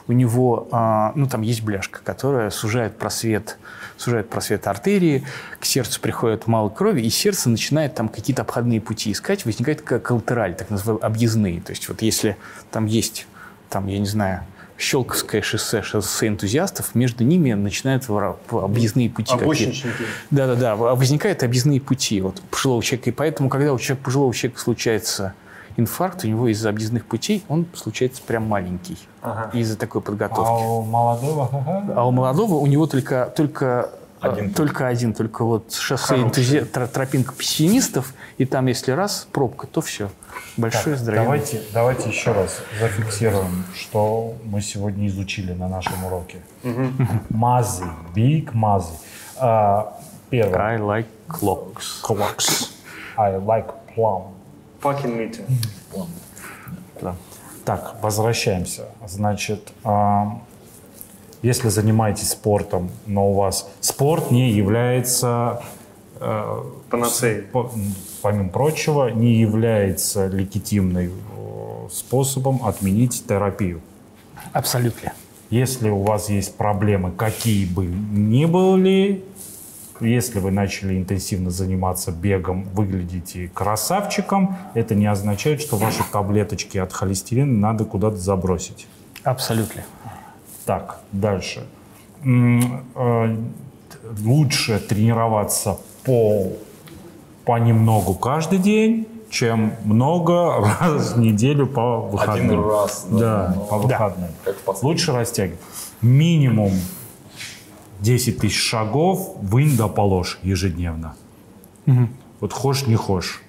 у него, а, ну, там есть бляшка, которая сужает просвет, сужает просвет артерии, к сердцу приходит мало крови, и сердце начинает там какие-то обходные пути искать, возникает как коллатераль, так называемые объездные. То есть вот если там есть, там, я не знаю, Щелковское шоссе, шоссе энтузиастов, между ними начинают объездные пути. Обочинники. Да-да-да, в- возникают объездные пути вот, пожилого человека. И поэтому, когда у человека, пожилого человека случается инфаркт, у него из-за объездных путей он случается прям маленький. Ага. Из-за такой А подготовки. у молодого? ага. А у молодого у него только, только, э, Один только один, только вот шоссе энтузи... тро- тропинка пессимистов, и там, если раз, пробка, то все. Большое Так, здоровье. давайте, давайте еще раз зафиксируем, что мы сегодня изучили на нашем уроке. Мазы, big мазы. А, первое. I like clocks. Clocks. I like plum. Fucking meeting. Да. Так, возвращаемся. Значит, а, если занимаетесь спортом, но у вас спорт не является, э, Панацеей. По- помимо прочего, не является легитимным э, способом отменить терапию. Абсолютно. Если у вас есть проблемы, какие бы ни были, если вы начали интенсивно заниматься бегом, выглядите красавчиком, это не означает, что ваши таблеточки от холестерина надо куда-то забросить. Абсолютно. Так, дальше. Э, Лучше тренироваться по понемногу каждый день, чем много раз в неделю по выходным. Один раз. Да, ну, по выходным. Как в последний. Лучше растягивать. Минимум 10 тысяч шагов вынь да положь ежедневно. Вот хошь, не хошь.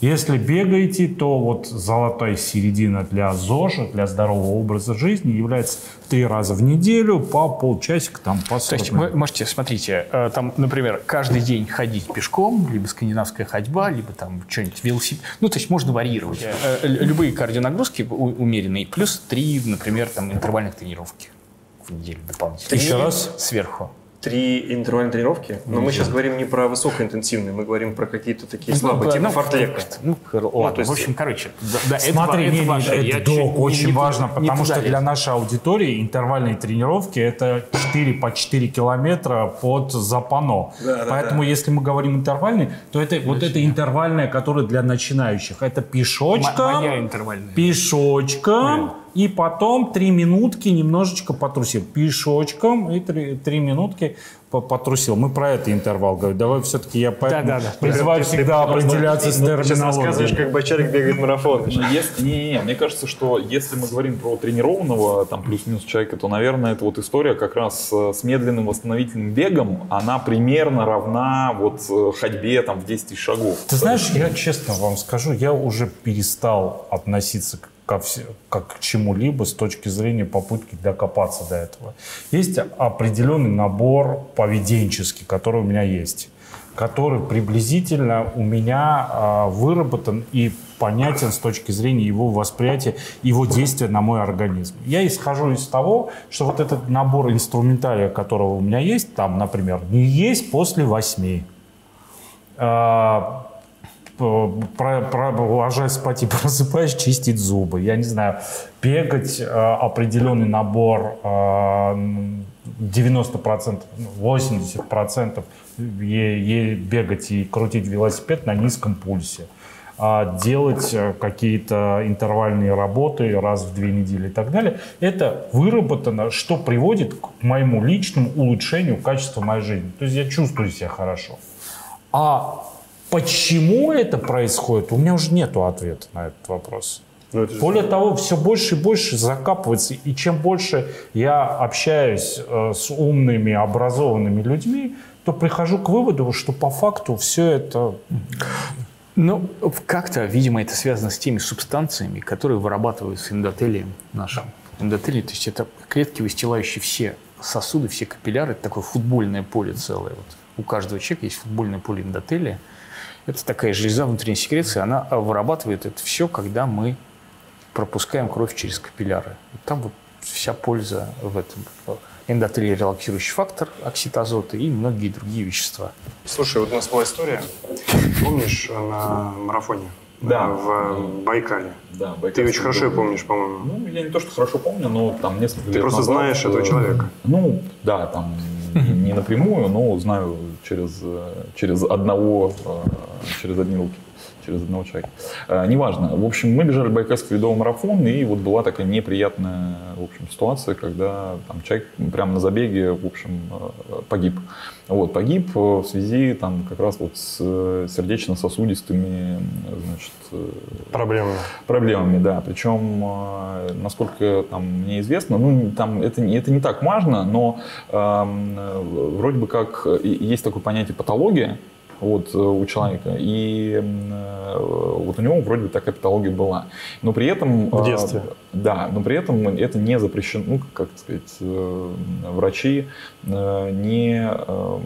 Если бегаете, то вот золотая середина для ЗОЖа, для здорового образа жизни является три раза в неделю по полчасика, там, по 40 То есть вы можете, смотрите, э, там, например, каждый день ходить пешком, либо скандинавская ходьба, либо там что-нибудь велосипед. Ну, то есть можно варьировать. Э, э, Любые кардионагрузки умеренные, плюс три, например, там интервальных тренировки в неделю дополнительно. Еще раз. Сверху. Три интервальные тренировки, но мы сейчас говорим не про высокоинтенсивные, мы говорим про какие-то такие Ну, слабые, типа ну, фартлека. Ну, хор- ладно, то есть- в общем, короче, да, да, это Смотри, ва- не, не, важно. это, Я док, не- очень не важно, не потому туда что для нашей аудитории интервальные тренировки это 4 по 4 километра под запано. Да, да, Поэтому если мы говорим интервальный, то это вот это интервальное, которое для начинающих. Это М- пешочком, Моя интервальная. пешочком, и потом 3 минутки немножечко потрусил. Пешочком и 3, минутки по- потрусил. Мы про это интервал говорим. Давай все-таки я поэтому Да-да-да. призываю всегда определяться с Ну, ты сейчас рассказываешь, терминологией. как бочарик бегает марафон. Но если, не, не, мне кажется, что если мы говорим про тренированного, там плюс-минус человека, то, наверное, эта вот история как раз э, с медленным восстановительным бегом, она примерно равна вот э, ходьбе там в 10 тысяч шагов. Ты знаешь, я честно вам скажу, я уже перестал относиться к, ко как к чему-либо с точки зрения попытки докопаться до этого. Есть определенный набор поведенческий, который у меня есть, который приблизительно у меня а, выработан и понятен с точки зрения его восприятия, его действия на мой организм. Я исхожу из того, что вот этот набор инструментария, которого у меня есть, там, например, не есть после восьми. Про- ложась спать и просыпаясь, чистить зубы. Я не знаю, бегать а, определенный набор а, м, 90%, ну, 80% е- е- бегать и крутить велосипед на низком пульсе. А делать э, какие-то интервальные работы раз в две недели и так далее. Это выработано, что приводит к моему личному улучшению качества моей жизни. То есть я чувствую себя хорошо. А почему это происходит, у меня уже нет ответа на этот вопрос. Ну, это же- Более того, все больше и больше закапывается. И чем больше я общаюсь э, с умными, образованными людьми, то прихожу к выводу, что по факту все это... Ну, как-то, видимо, это связано с теми субстанциями, которые вырабатываются эндотелием нашим. Эндотелий, то есть это клетки, выстилающие все сосуды, все капилляры. Это такое футбольное поле целое. Вот у каждого человека есть футбольное поле эндотелия. Это такая железа внутренней секреции. Она вырабатывает это все, когда мы пропускаем кровь через капилляры. И там вот вся польза в этом. Эндотелий – релаксирующий фактор, оксид азота и многие другие вещества. Слушай, вот у нас была история, помнишь, на марафоне? Да. В Байкале. Да, Ты очень хорошо ее помнишь, по-моему. Ну, я не то, что хорошо помню, но там несколько Ты лет просто назад, знаешь этого э, человека. Ну, да, там не напрямую, но знаю через, э, через одного, э, через одни руки, через одного человека. Э, Неважно. В общем, мы бежали Байкальский ледовый марафон, и вот была такая неприятная, в общем, ситуация, когда там человек прямо на забеге, в общем, э, погиб. Вот, погиб э, в связи там как раз вот с э, сердечно-сосудистыми, значит, э, Проблема. проблемами, да. Причем, насколько там мне известно, ну там это, не- это не так важно, но эм, э, вроде бы как есть такое понятие патология вот, э, у человека, и э, вот у него вроде бы такая патология была. Но при этом... В э, детстве. Да, но при этом это не запрещено, ну, как сказать, э, врачи не э,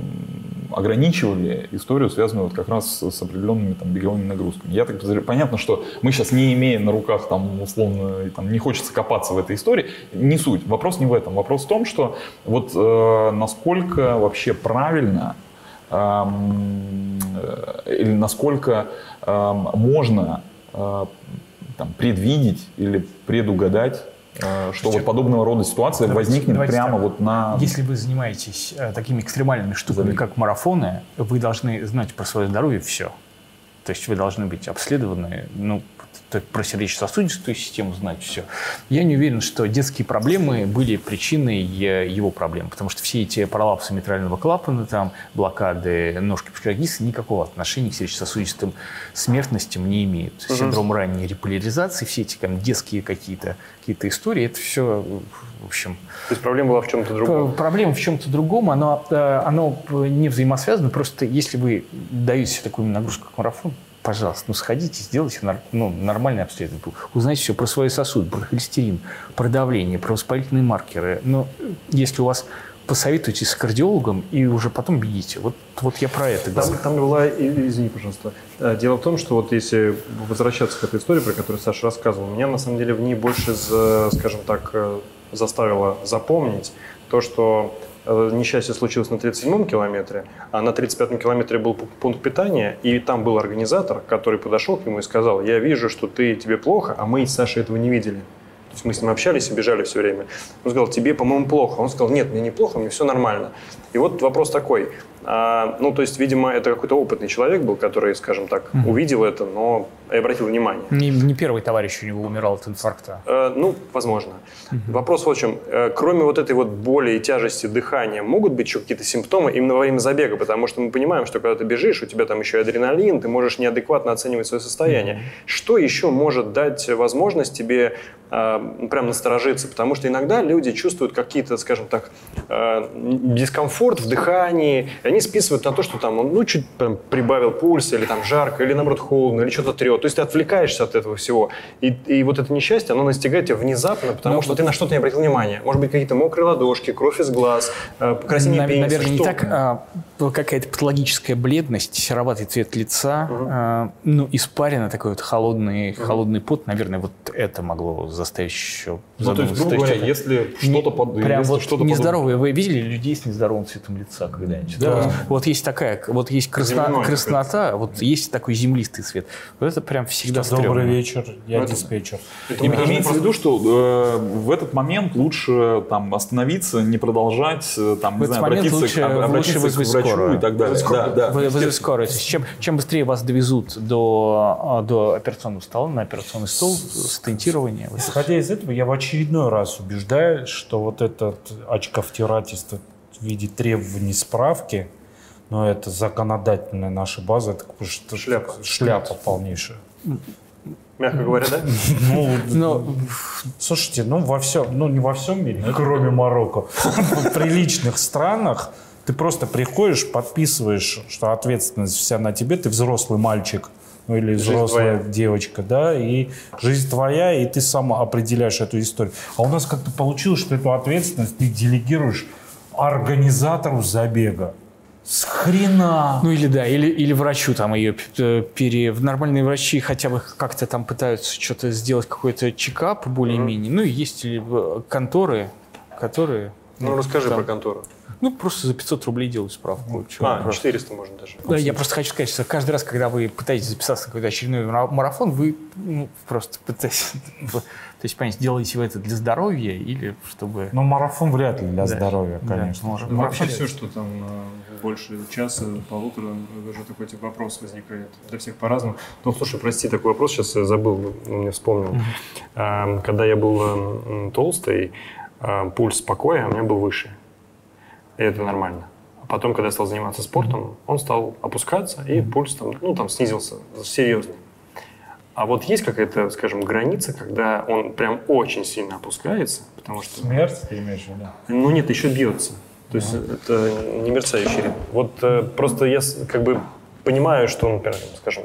ограничивали историю, связанную вот как раз с определенными там, беговыми нагрузками. Я так подозреваю, понятно, что мы сейчас не имеем на руках, там, условно, там, не хочется копаться в этой истории, не суть. Вопрос не в этом. Вопрос в том, что вот э, насколько вообще правильно эм, или насколько можно э, там, предвидеть или предугадать, э, что вот подобного рода ситуация Давайте- возникнет давайте прямо так. вот на... Если вы занимаетесь э, такими экстремальными штуками, Забей. как марафоны, вы должны знать про свое здоровье все. То есть вы должны быть обследованы, ну, т- про сердечно-сосудистую систему знать все. Я не уверен, что детские проблемы были причиной э, его проблем, потому что все эти пролапсы митрального клапана, там, блокады ножки психологиста никакого отношения к сердечно-сосудистым смертностям не имеют. Синдром ранней реполяризации, все эти там, детские какие-то какие истории, это все, в общем, То есть проблема была в чем-то другом. П- Проблема в чем-то другом, оно, э, оно не взаимосвязано. Просто если вы даете себе такую нагрузку, как марафон, пожалуйста, ну сходите, сделайте ну, нормальное обследование. Узнайте все про свои сосуды, про холестерин, про давление, про воспалительные маркеры. Но если у вас посоветуйтесь с кардиологом и уже потом бегите. Вот, вот я про это Там, говорю. там была, и- извини, пожалуйста, Э, дело в том, что вот если возвращаться к этой истории, про которую Саша рассказывал, меня на самом деле в ней больше, скажем так, э, заставило запомнить то, что несчастье случилось на 37-м километре, а на 35-м километре был пу- пункт питания, и там был организатор, который подошел к нему и сказал, я вижу, что ты, тебе плохо, а мы с Сашей этого не видели. То есть мы с ним общались и бежали все время. Он сказал, тебе, по-моему, плохо. Он сказал, нет, мне не плохо, мне все нормально. И вот вопрос такой. А, ну, то есть, видимо, это какой-то опытный человек был, который, скажем так, увидел это, но и обратил внимание. Не, не первый товарищ у него умирал от инфаркта. Э, ну, возможно. Вопрос вот в чем. Э, кроме вот этой вот боли и тяжести дыхания, могут быть еще какие-то симптомы именно во время забега? Потому что мы понимаем, что когда ты бежишь, у тебя там еще и адреналин, ты можешь неадекватно оценивать свое состояние. Что еще может дать возможность тебе э, прям насторожиться? Потому что иногда люди чувствуют какие-то, скажем так, э, дискомфорт в дыхании, и они списывают на то, что там, он, ну, чуть прям прибавил пульс, или там жарко, или наоборот холодно, или что-то трет. То есть ты отвлекаешься от этого всего. И, и вот это несчастье, оно настигает тебя внезапно, потому Ну, что ты на что-то не обратил внимания. Может быть, какие-то мокрые ладошки, кровь из глаз, э, покраснение Нав- пениса. Наверное, не что? так. а, какая-то патологическая бледность, сероватый цвет лица, а, ну, испарина, такой вот холодный, холодный пот. Наверное, вот это могло заставить еще Ну, то есть, грубо говоря, если что-то под... Прям если вот что-то подобное- нездоровые. Вы видели людей с нездоровым цветом лица когда-нибудь? Да. Вот, вот есть такая, вот есть красна- Земной краснота, вот есть такой землистый цвет. Вот это прям всегда Добрый стрёмно. вечер, я это- диспетчер. Это должны Имеется в виду, что э, в этот момент лучше там остановиться, не продолжать, э, там, В не этот знаю, момент обратиться, лучше- к, об- лучше обратиться вызвать к врачу скорую. и так далее. Да, да. Вы- вызвать скорую. Чем, чем быстрее вас довезут до, а, до операционного стола, на операционный стол, стентирование. это Исходя из этого, я в очередной раз убеждаюсь, что вот этот очковтирательство в виде требований справки, но это законодательная наша база, это потому что Шляпа. шляпа полнейшая. Мягко говоря, да? Ну, Но слушайте, ну во всем, ну не во всем мире, кроме Марокко, в приличных странах ты просто приходишь, подписываешь, что ответственность вся на тебе, ты взрослый мальчик, ну или Жизнь взрослая твоя. девочка, да, и жизнь твоя, и ты сам определяешь эту историю. А у нас как-то получилось, что эту ответственность ты делегируешь организатору забега. С хрена! Ну или да, или, или врачу там ее п- пере... Нормальные врачи хотя бы как-то там пытаются что-то сделать, какой-то чекап более-менее. Ну и есть ли э, конторы, которые... Ну, расскажи там- про контору. Ну, просто за 500 рублей делают справку. Чё, А, просто. 400 можно даже. Да, я просто хочу сказать, что каждый раз, когда вы пытаетесь записаться на какой-то очередной мара- марафон, вы ну, просто пытаетесь... То есть, понять, делаете вы это для здоровья или чтобы... Но марафон вряд ли для Да. здоровья, Да, конечно. может, Ну, вообще все, что там э, больше часа, полутора, уже такой типа вопрос возникает. Для всех по-разному. Ну, слушай, прости, такой вопрос сейчас я забыл, ну, мне вспомнил. Эм, Когда я был эм, толстый, э, пульс покоя у меня был выше. И это нормально. А потом, когда я стал заниматься спортом, он стал опускаться, и пульс там, ну, там снизился серьезно. А вот есть какая-то, скажем, граница, когда он прям очень сильно опускается, потому что... Смерть, ты имеешь в виду? Ну нет, еще бьется. То есть это не мерцающий ритм. Вот э, просто я как бы понимаю, что, например, скажем,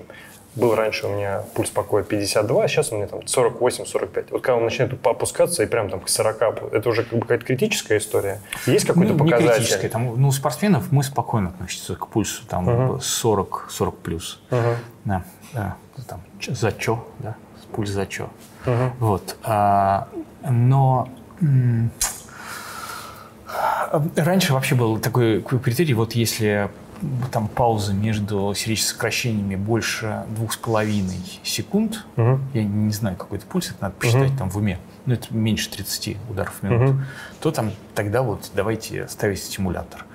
был раньше у меня пульс покоя 52, а сейчас у меня там 48-45. Вот когда он начинает опускаться и прям там к 40, это уже как бы какая-то критическая история. Есть какой-то Ну, не показатель? критическое. Там, ну, у спортсменов мы спокойно относимся к пульсу, там Мгм. 40, 40 плюс. Мгм. Да, да, там, за чё, да, пульс за чё. Мгм. Вот. а, но раньше вообще был такой критерий, вот если там пауза между сердечносокращениями больше двух с половиной секунд, Мгм. я не знаю, какой это пульс, это надо посчитать там в уме, но это меньше 30 ударов в минуту, Мгм. то там тогда вот давайте ставить стимулятор.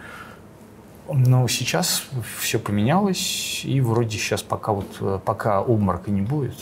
Но сейчас все поменялось, и вроде сейчас пока вот пока обморока не будет.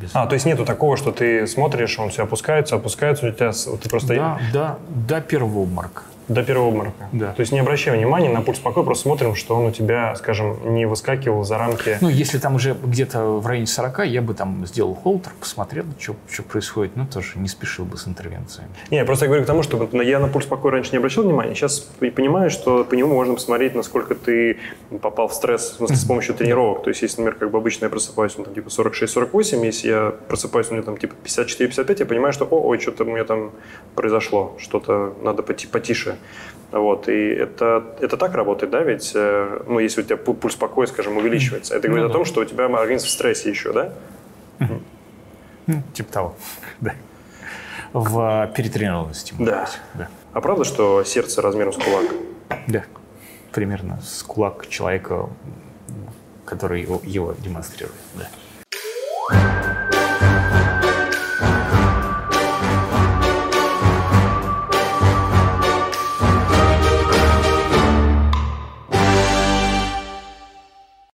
без- А, то есть нету такого, что ты смотришь, он все опускается, опускается у тебя, ты просто... да, да, до первого обморока. До первого обморока. Да. То есть не обращай внимания на пульс покоя, просто смотрим, что он у тебя, скажем, не выскакивал за рамки. Ну, если там уже где-то в районе 40, я бы там сделал холтер, посмотрел, что, что происходит, но тоже не спешил бы с интервенциями. Не, я просто говорю к тому, что я на пульс покоя раньше не обращал внимания, сейчас понимаю, что по нему можно посмотреть, насколько ты попал в стресс, в смысле, с помощью тренировок. То есть, если, например, как бы обычно я просыпаюсь, ну, там, типа 46-48, если я просыпаюсь, у меня там типа 54-55, я понимаю, что, о, ой, что-то у меня там произошло, что-то надо поти- Вот, и это, это так работает, да, ведь, э, ну, если у тебя пу- пульс покоя, скажем, увеличивается, это говорит Ну о да. том, что у тебя организм в стрессе еще, да? Ну, типа того, да. В перетренированности. да. А правда, что сердце размером с кулак? Да. Примерно с кулак человека, который его, его демонстрирует. Да.